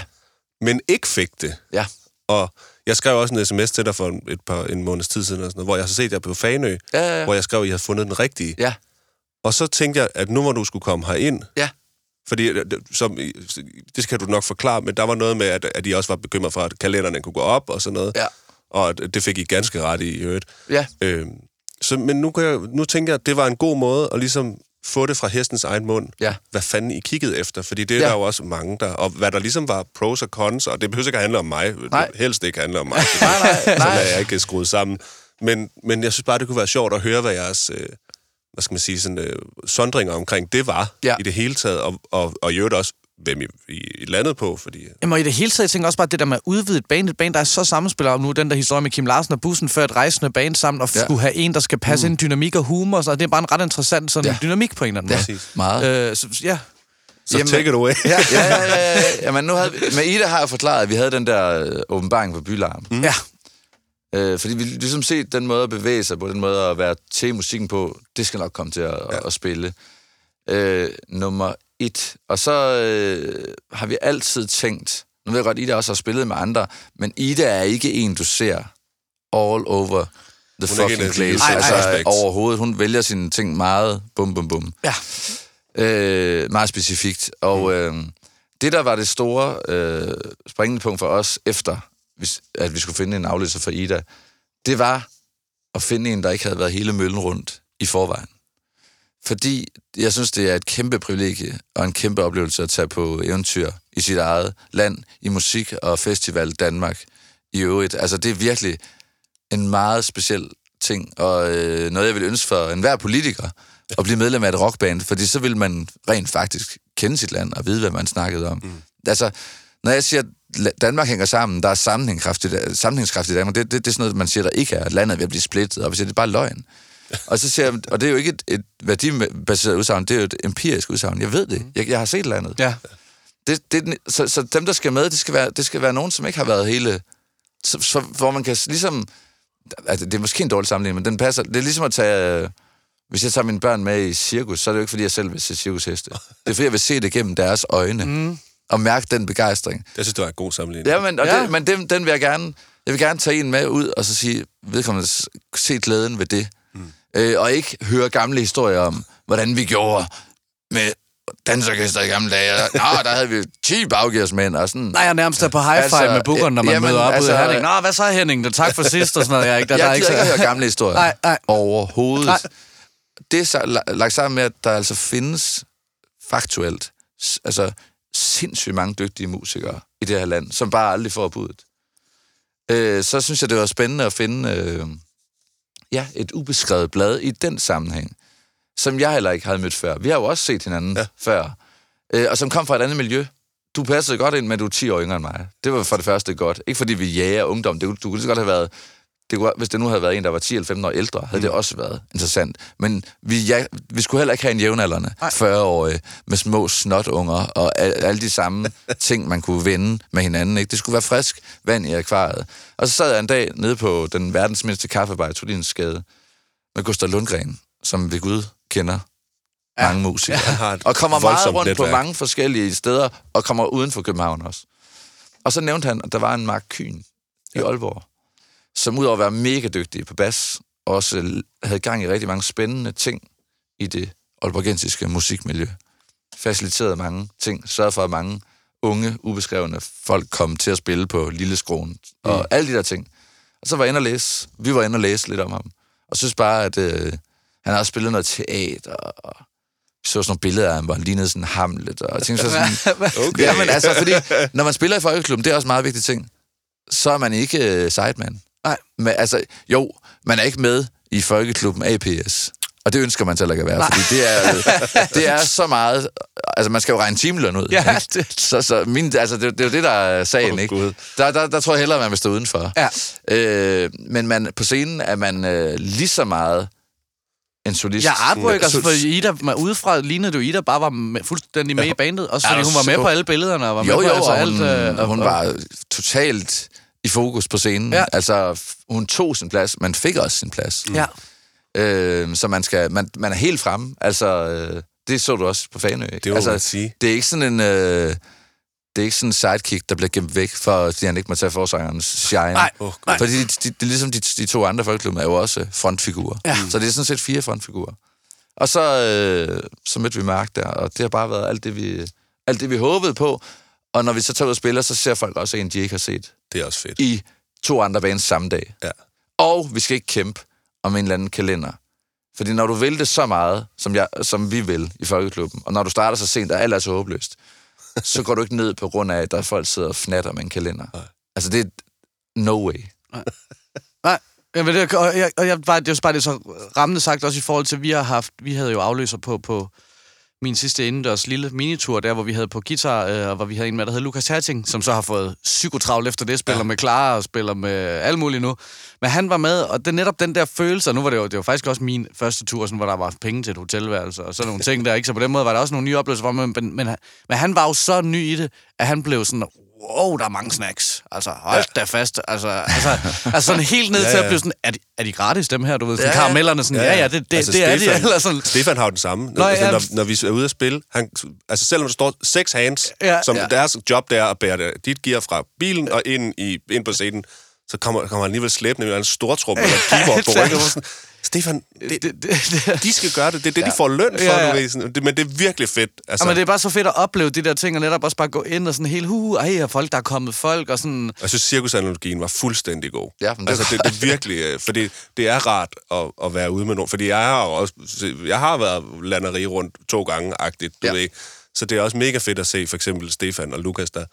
S2: Men ikke fik det.
S4: Ja.
S2: Og jeg skrev også en sms til dig for et par, en måneds tid siden, og sådan noget, hvor jeg så set jer på Fanø,
S4: Ja, ja, ja.
S2: hvor jeg skrev, at I havde fundet den rigtige.
S4: Ja.
S2: Og så tænkte jeg, at nu må du skulle komme herind.
S4: Ja.
S2: Fordi, øh, det- som, det skal du nok forklare, men der var noget med, at, at I også var bekymret for, at kalenderne kunne gå op og sådan noget.
S4: Ja.
S2: Og at det fik I ganske ret i, i øvrigt.
S4: Ja.
S2: Øh, så, men nu, kan jeg, nu tænker jeg, at det var en god måde at ligesom få det fra hestens egen mund,
S4: Ja.
S2: hvad fanden I kiggede efter. Fordi det
S4: Ja.
S2: der jo også mange, der... Og hvad der ligesom var pros og cons, og det behøver ikke at handle om mig.
S4: Nej.
S2: Det helst ikke handle om mig. (laughs)
S4: Nej, nej, nej.
S2: er jeg ikke skruet sammen. Men, men jeg synes bare, det kunne være sjovt at høre, hvad jeres... Øh, hvad skal man sige, sådan, øh, sondringer omkring det var
S4: Ja.
S2: i det hele taget, og, og, og i øvrigt også, hvem I, I, landede på, fordi...
S1: Jamen, og i det hele taget, jeg tænker også bare, det der med at udvide et band, et band, der er så sammenspiller om nu, den der historie med Kim Larsen og Bussen, før et rejsende band sammen, og
S4: Ja.
S1: ja. skulle have en, der skal passe mm. ind dynamik og humor, så det er bare en ret interessant sådan
S4: Ja.
S1: ja. dynamik på en eller anden
S4: Ja,
S1: måde.
S2: Præcis.
S4: meget.
S1: Øh, så, ja.
S2: Så
S4: Jamen-
S2: take it away.
S4: Ja, ja, ja, ja, ja. (laughs) Jamen, nu havde vi, med Ida har jeg forklaret, at vi havde den der øh, åbenbaring på Bylarm.
S1: Mm. ja.
S4: Øh, fordi vi ligesom set den måde at bevæge sig på, den måde at være til musikken på, det skal nok komme til at, ja. at spille. Øh, nummer et. Og så øh, har vi altid tænkt, nu ved jeg godt, Ida også har spillet med andre, men Ida er ikke en, du ser all over the
S2: Hun
S4: fucking place.
S2: usual
S4: Altså
S2: suspects.
S4: overhovedet. Hun vælger sine ting meget bum bum bum.
S1: Ja.
S4: Øh, meget specifikt. Og øh, det, der var det store øh, springende punkt for os, efter at vi skulle finde en afløser for Ida, det var at finde en, der ikke havde været hele møllen rundt i forvejen. Fordi jeg synes, det er et kæmpe privilegie og en kæmpe oplevelse at tage på eventyr i sit eget land, i musik og festival Danmark i øvrigt. Altså, det er virkelig en meget speciel ting, og øh, noget, jeg vil ønske for enhver politiker, at blive medlem af et rockband, fordi så vil man rent faktisk kende sit land og vide, hvad man snakkede om. Mm. Altså, når jeg siger, Danmark hænger sammen, der er sammenhængskraft i, sammenhængskraft i Danmark, det, det, det er sådan noget, man siger, der ikke er, at landet er ved at blive splittet, og vi siger, det er bare løgn. (laughs) Og så siger jeg, og det er jo ikke et, et værdibaseret udsagn, det er jo et empirisk udsagn. Jeg ved det. Jeg, jeg har set landet.
S1: Ja.
S4: Det, det, så, så dem, der skal med, det skal, være, det skal være nogen, som ikke har været hele... Så, så, hvor man kan ligesom... Altså, det er måske en dårlig sammenligning, men den passer. Det er ligesom at tage... øh, Hvis jeg tager mine børn med i cirkus, så er det jo ikke, fordi jeg selv vil se cirkusheste. Det er, fordi jeg vil se det gennem deres øjne. Mm. Og mærke den begejstring.
S2: Jeg synes, det var en god sammenligning.
S4: Ja, men, og
S1: Ja.
S4: Det, men den, den vil jeg gerne... Jeg vil gerne tage en med ud, og så sige, vedkommende se glæden ved det. Mm. Øh, og ikke høre gamle historier om, hvordan vi gjorde med dansorkester i gamle dage. Nå, der havde vi 10 baggearsmænd og sådan.
S1: Nej, jeg er nærmest er på high five
S4: Altså,
S1: med bookeren, når man
S4: jamen,
S1: møder op
S4: altså-
S1: ude i Herning. Nå, hvad så Henning? Da, tak for sidst og sådan noget. Jeg, er ikke, der, der er
S4: jeg
S1: ikke
S4: ikke
S1: så...
S4: at høre gamle historier.
S1: Nej, nej.
S4: Overhovedet.
S1: Nej.
S4: Det er så la- lagt sammen med, at der altså findes faktuelt altså sindssygt mange dygtige musikere i det her land, som bare aldrig får budet. Øh, så synes jeg, det var spændende at finde øh, ja, et ubeskrevet blad i den sammenhæng, som jeg heller ikke havde mødt før. Vi har jo også set hinanden
S2: Ja.
S4: før, øh, og som kom fra et andet miljø. Du passede godt ind at du er 10 år yngre end mig. Det var for det første godt. Ikke fordi vi jager ungdom. Det, du kunne lige så godt have været... Det kunne, hvis det nu havde været en, der var 10 eller 15 år ældre, havde mm. det også været interessant. Men vi, ja, vi skulle heller ikke have en jævnaldrende 40-årige med små snotunger og al, alle de samme (laughs) ting, man kunne vende med hinanden. Ikke? Det skulle være frisk vand i akvariet. Og så sad jeg en dag nede på den verdens mindste kaffebar i Tulinsgade med Gustav Lundgren, som vi Gud kender ja. mange musikere.
S2: Et
S4: Og kommer meget rundt
S2: netværk.
S4: på mange forskellige steder, og kommer uden for København også. Og så nævnte han, at der var en Mark Kyn i Aalborg, som udover at være mega dygtig på bas, også havde gang i rigtig mange spændende ting i det aalborgensiske musikmiljø. Faciliterede mange ting, sørgede for, at mange unge, ubeskrevne folk kom til at spille på Lille Skroen, og mm. alle de der ting. Og så var jeg inde og læse, vi var inde og læse lidt om ham, og synes bare, at øh, han har spillet noget teater, og vi så sådan nogle billeder af ham, hvor han lignede sådan Hamlet, og jeg tænkte så sådan, (laughs)
S2: Okay.
S4: Ja, men altså, fordi (laughs) når man spiller i Folkeklubben, det er også en meget vigtig ting. så er man ikke øh, sideman.
S1: Nej.
S4: Men, altså, jo, man er ikke med i folkeklubben APS. Og det ønsker man til ikke at være, fordi det er, det er så meget... Altså, man skal jo regne timeløn ud.
S1: Ja,
S4: ikke?
S1: det-
S4: Så, så min, altså, det, det er jo det, der er sagen,
S2: Åh,
S4: ikke?
S2: Gud.
S4: Der, der, der tror jeg hellere, man vil stå udenfor.
S1: Ja.
S4: Øh, men man, på scenen er man øh, lige så meget en solist.
S1: Ja, artwork, altså
S4: Så-
S1: for Ida, man, udefra lignede du, Ida bare var med, fuldstændig med i bandet, også
S4: Ja,
S1: fordi
S4: og
S1: hun var med
S4: så-
S1: på alle billederne, og var med
S4: Jo,
S1: på
S4: jo,
S1: altså
S4: og
S1: alt.
S4: hun,
S1: øh,
S4: og hun var totalt i fokus på scenen.
S1: Ja.
S4: Altså, hun tog sin plads, men fik også sin plads.
S1: Ja.
S4: Øh, så man, skal, man, man er helt fremme. Altså, øh, det så du også på Fanø.
S2: Det
S4: altså,
S2: man sige.
S4: Det er ikke sådan en... Øh, det er ikke sådan en sidekick, der bliver gemt væk, for fordi han ikke må tage forsangerens shine.
S1: Nej,
S2: Åh,
S1: nej.
S4: Fordi de, de, de, ligesom de, de to andre folkeklubber er jo også frontfigurer.
S1: Ja.
S4: Så det er sådan set fire frontfigurer. Og så, øh, så mødte vi Mark der, og det har bare været alt det, vi, alt det, vi håbede på. Og når vi så tager ud og spiller, så ser folk også en, de ikke har set
S2: Det er også fedt.
S4: i to andre bands samme dag.
S2: Ja.
S4: Og vi skal ikke kæmpe om en eller anden kalender. Fordi når du vil det så meget, som, jeg, som vi vil i Folkeklubben, og når du starter så sent, og alt er så håbløst, (laughs) så går du ikke ned på grund af, at der er folk sidder og fnatter med en kalender.
S2: Nej.
S4: Altså, det er no way.
S1: Nej, jeg ved det, og jeg, og jeg det er jo bare det så rammende sagt også i forhold til, at vi har haft, vi havde jo afløser på, på min sidste indendørs lille minitur, der hvor vi havde på guitar, øh, og hvor vi havde en med, der hed Lukas Herting, som så har fået psykotravl efter det, spiller ja. med Clara og spiller med alt muligt nu. Men han var med, og det er netop den der følelse, og nu var det jo, det var faktisk også min første tur, sådan, hvor der var penge til et hotelværelse, og sådan nogle ting der, ikke? Så på den måde var der også nogle nye oplevelser for mig, men, men, men han var jo så ny i det, at han blev sådan, wow, der er mange snacks. Altså, hold da fast. Altså, altså, altså sådan helt ned (laughs)
S2: Ja,
S1: til at
S2: ja.
S1: blive sådan, er de, er de gratis, dem her, du ved? Sådan
S4: Ja, ja.
S1: karamellerne, sådan, ja, ja, det, det, altså, det er de.
S2: Stefan,
S1: Eller sådan,
S2: Stefan har jo den samme.
S1: Nå,
S2: altså,
S1: ja.
S2: når, når vi er ude at spille, han, altså selvom der står seks hands,
S1: Ja.
S2: ja, som
S4: Ja.
S2: ja. deres job der er at bære det, dit gear fra bilen og ind, i, ind på scenen, så kommer, kommer han alligevel slæbende med en stortrum (laughs) eller keyboard på ryggen. Stefan, det,
S1: det, det,
S2: de skal gøre det. Det er det, ja. de får løn for,
S1: Ja,
S2: ja. Du ved, sådan, men det er virkelig fedt. Altså,
S1: Ja, men det er bare så fedt at opleve de der ting, og netop også bare gå ind og sådan helt, hu, ej, her folk, der er kommet folk, og sådan...
S2: Jeg synes, cirkusanalogien var fuldstændig god.
S4: Ja, men det-
S2: altså, det, det er virkelig... øh, Fordi det er rart at, at være ude med nogen. Fordi jeg har også... Jeg har været landeri rundt to gange, agtigt, du
S4: ja.
S2: ved. Så det er også mega fedt at se for eksempel Stefan og Lukas, der,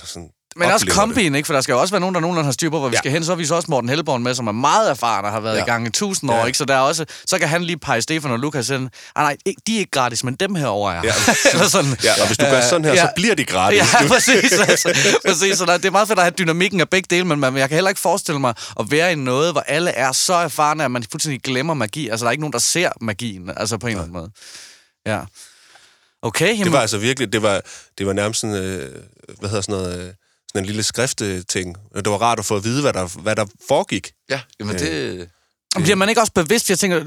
S2: der sådan
S1: Men også kombien, ikke? For der skal jo også være nogen, der nogenlunde har styr på, hvor vi
S2: Ja.
S1: skal hen. Så har vi så også Morten Helborn med, som er meget erfaren og har været
S4: Ja.
S1: i gang i tusind år,
S2: Ja.
S1: ikke? Så der er også, så kan han lige pege Stefan og Lukas ind. Ah, nej, de er ikke gratis, men dem her over er.
S2: Ja. (laughs)
S1: Eller sådan.
S2: Ja, og hvis du gør sådan her,
S1: Ja.
S2: så bliver de gratis.
S1: Ja, præcis. (laughs) Altså, præcis. Så der, det er meget fedt at have dynamikken af begge dele, men man, jeg kan heller ikke forestille mig at være i noget, hvor alle er så erfarne, at man fuldstændig glemmer magi. Altså, der er ikke nogen, der ser magien, altså på en eller anden måde. Ja. Okay, jamen,
S2: Det var altså virkelig... Det var, det var nærmest sådan... Øh, hvad hedder sådan noget... Øh, sådan en lille skriftting. Det var rart at få at vide, hvad der, hvad der foregik.
S4: Ja, jamen det...
S1: Bliver man ikke også bevidst? Jeg tænker,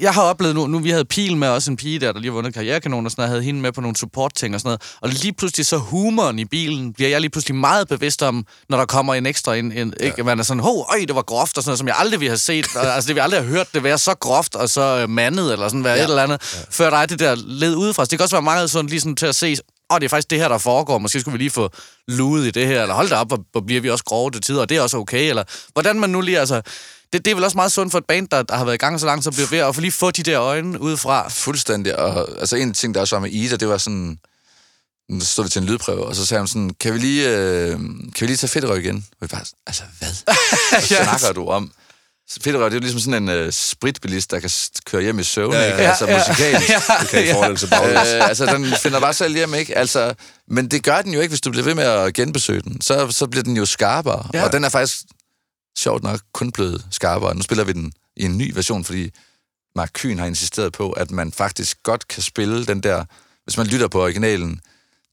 S1: jeg har oplevet nu, nu vi havde Pil med også en pige der, der lige har vundet karrierekanon og sådan noget, havde hende med på nogle support-ting og sådan noget. Og lige pludselig så humoren i bilen, bliver jeg lige pludselig meget bevidst om, når der kommer en ekstra ind. En, ikke? Ja. Man er sådan, hov, øj, det var groft og sådan noget, som jeg aldrig ville have set. Og, altså, det vi aldrig har hørt det være så groft og så øh, mandet eller sådan, være ja. et eller andet, ja. før der er det der led udefra. Så det kan også være meget sådan lige sådan til at se, åh, det er faktisk det her, der foregår. Måske skulle vi lige få luet i det her, eller hold da op, hvor, hvor bliver vi også grove til tider, og det er også okay, eller hvordan man nu lige, altså, det, det er vel også meget sundt for et band, der, der har været i gang så langt, så bliver ved at få lige få de der øjne udefra.
S4: Fuldstændig. Og altså en ting, der også var med Ida, det var sådan... Nu stod vi til en lydprøve, og så sagde hun sådan, kan vi lige, øh, kan vi lige tage fedtrøv igen? Og vi bare, altså hvad? (laughs) Hvad snakker du om? Fedtrøv, det er jo ligesom sådan en øh, spritbilist, der kan køre hjem i søvn,
S2: Ja, ja.
S4: ikke? Altså
S1: Ja, ja.
S4: musikalsk.
S2: Okay, i forhold til.
S4: Øh, (laughs) altså, den finder bare selv hjem, ikke? Altså, men det gør den jo ikke, hvis du bliver ved med at genbesøge den. Så, så bliver den jo skarpere.
S1: Ja.
S4: Ja. Og den er faktisk, sjovt nok, kun blevet skarpere. Nu spiller vi den i en ny version, fordi Mark Kyn har insisteret på, at man faktisk godt kan spille den der... Hvis man lytter på originalen,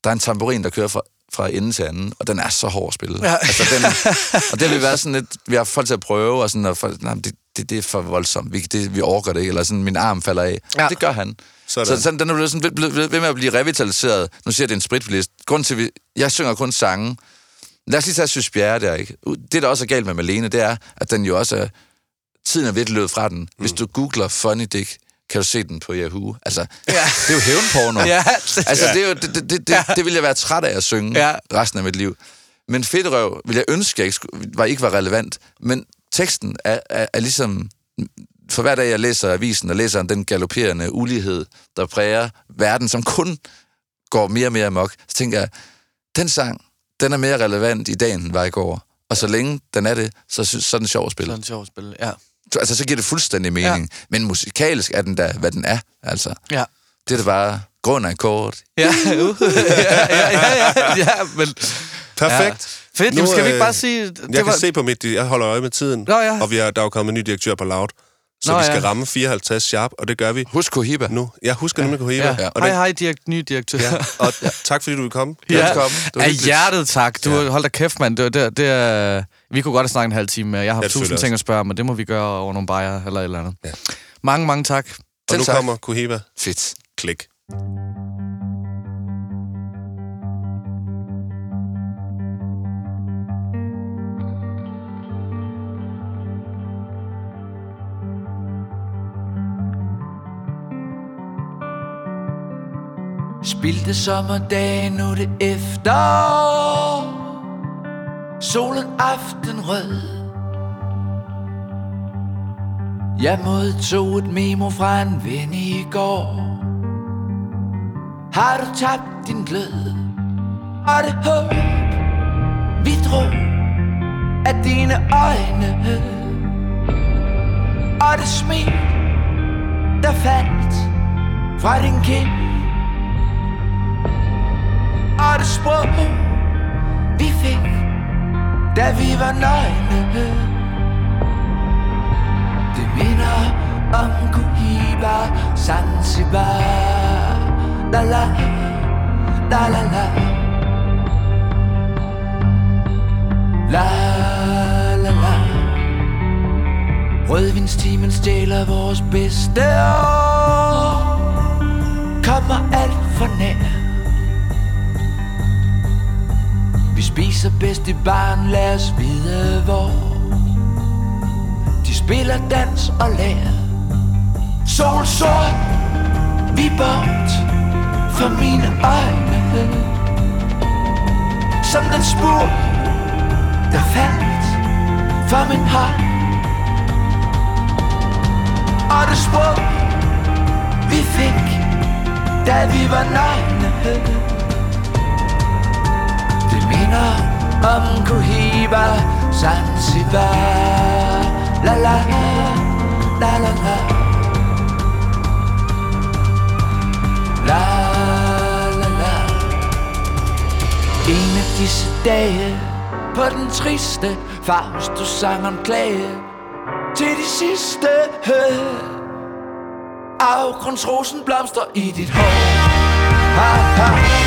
S4: der er en tamburin, der kører fra, fra ende til anden, og den er så hård at spille.
S1: Ja.
S4: Altså, den, (laughs) og det har vi været sådan lidt... Vi har folk til at prøve, og sådan, og folk, nej, det, det, det er for voldsomt. Vi, det, vi overgår det ikke, eller sådan, min arm falder af.
S1: Ja.
S4: Det gør han.
S2: Sådan.
S4: Så sådan, den er blevet sådan, blevet, blevet ved med at blive revitaliseret. Nu siger jeg, det er en spritbilist. Grunden til, at vi, jeg synger kun sange. Lad os lige tage Søs Bjerre der, ikke? Det, der også er galt med Malene, det er, at den jo også er... Tiden er virkelig løbet fra den. Hvis du googler Funny Dick, kan du se den på Yahoo. Altså, ja. det er jo hævnporno. (laughs)
S1: Ja.
S4: Altså, det, er jo, det, det, det, det, det vil jeg være træt af at synge
S1: Ja.
S4: resten af mit liv. Men Fedtrøv vil jeg ønske, jeg ikke var, ikke var relevant. Men teksten er, er, er ligesom... For hver dag, jeg læser avisen og læser den galopperende ulighed, der præger verden, som kun går mere og mere amok, så tænker jeg, den sang, den er mere relevant i dag, end den var i går.
S5: Og så længe den er det, så, så er den sjov at spille.
S1: Sådan et sjovt spil, ja.
S5: Så, altså, så giver det fuldstændig mening. Ja. Men musikalsk er den da, hvad den er. Altså,
S1: Ja.
S5: det er det bare grund af akkord.
S1: Ja, (laughs) ja, ja, ja, ja, ja, men...
S2: Perfekt.
S1: Ja. Fedt,
S2: Nu,
S1: skal vi ikke
S2: øh,
S1: bare sige... Det
S2: Jeg kan se på mit... Jeg holder øje med tiden.
S1: Nå, ja.
S2: Og vi er, der er jo kommet en ny direktør på Loud. Så
S1: Nå,
S2: vi skal
S1: ja.
S2: ramme 54 sharp, og det gør vi
S5: Husk Cohiba.
S2: nu. Jeg husker nemlig Cohiba.
S1: Ja.
S5: Ja.
S2: Og,
S1: Hej, hej, direkt, ny direktør.
S2: ja. og tak fordi du vil komme.
S1: Ja,
S5: Velkommen. Det var
S1: af
S5: hyggeligt.
S1: hjertet tak. Du, ja. Hold da kæft, mand. Det, var- det, det, er, vi kunne godt have snakket en halv time mere. Jeg har
S2: ja,
S1: tusind ting at spørge om, men det må vi gøre over nogle bajer eller et eller andet.
S2: Ja.
S1: Mange, mange tak.
S2: Og
S5: Selv
S2: nu
S5: tak.
S2: kommer Cohiba.
S5: Fedt.
S2: Klik.
S4: Spildte sommerdag, nu det efter Solen aftenrød Jeg modtog et memo fra en ven i går. Har du tabt din glød Og det håb Vi drog af dine øjne. Og det smil Der faldt fra din kind. Og det sprog vi fik, da vi var nøgne. Det minder om Cohiba, Zanzibar, la la, la la la. La la la Rødvinstimen stjæler vores bedste år Kommer alt for nær Vi spiser bedst i barn, lad os vide hvor. De spiller dans og lærer. Sol sort, vi bort for mine øjne. Som den spur, der faldt for min hånd. Og det sprog, vi fik, da vi var nøgne minder om Cohiba, Zanzibar. La la la la la La. La la En af disse dage På den triste Faust du sang om klage Til de sidste Afgrundsrosen blomster i dit hår. Ha, ha.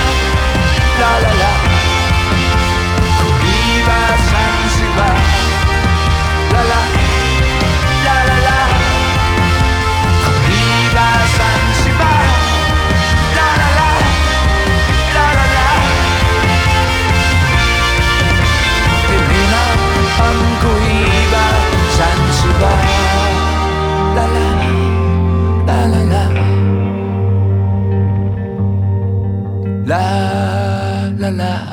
S4: la.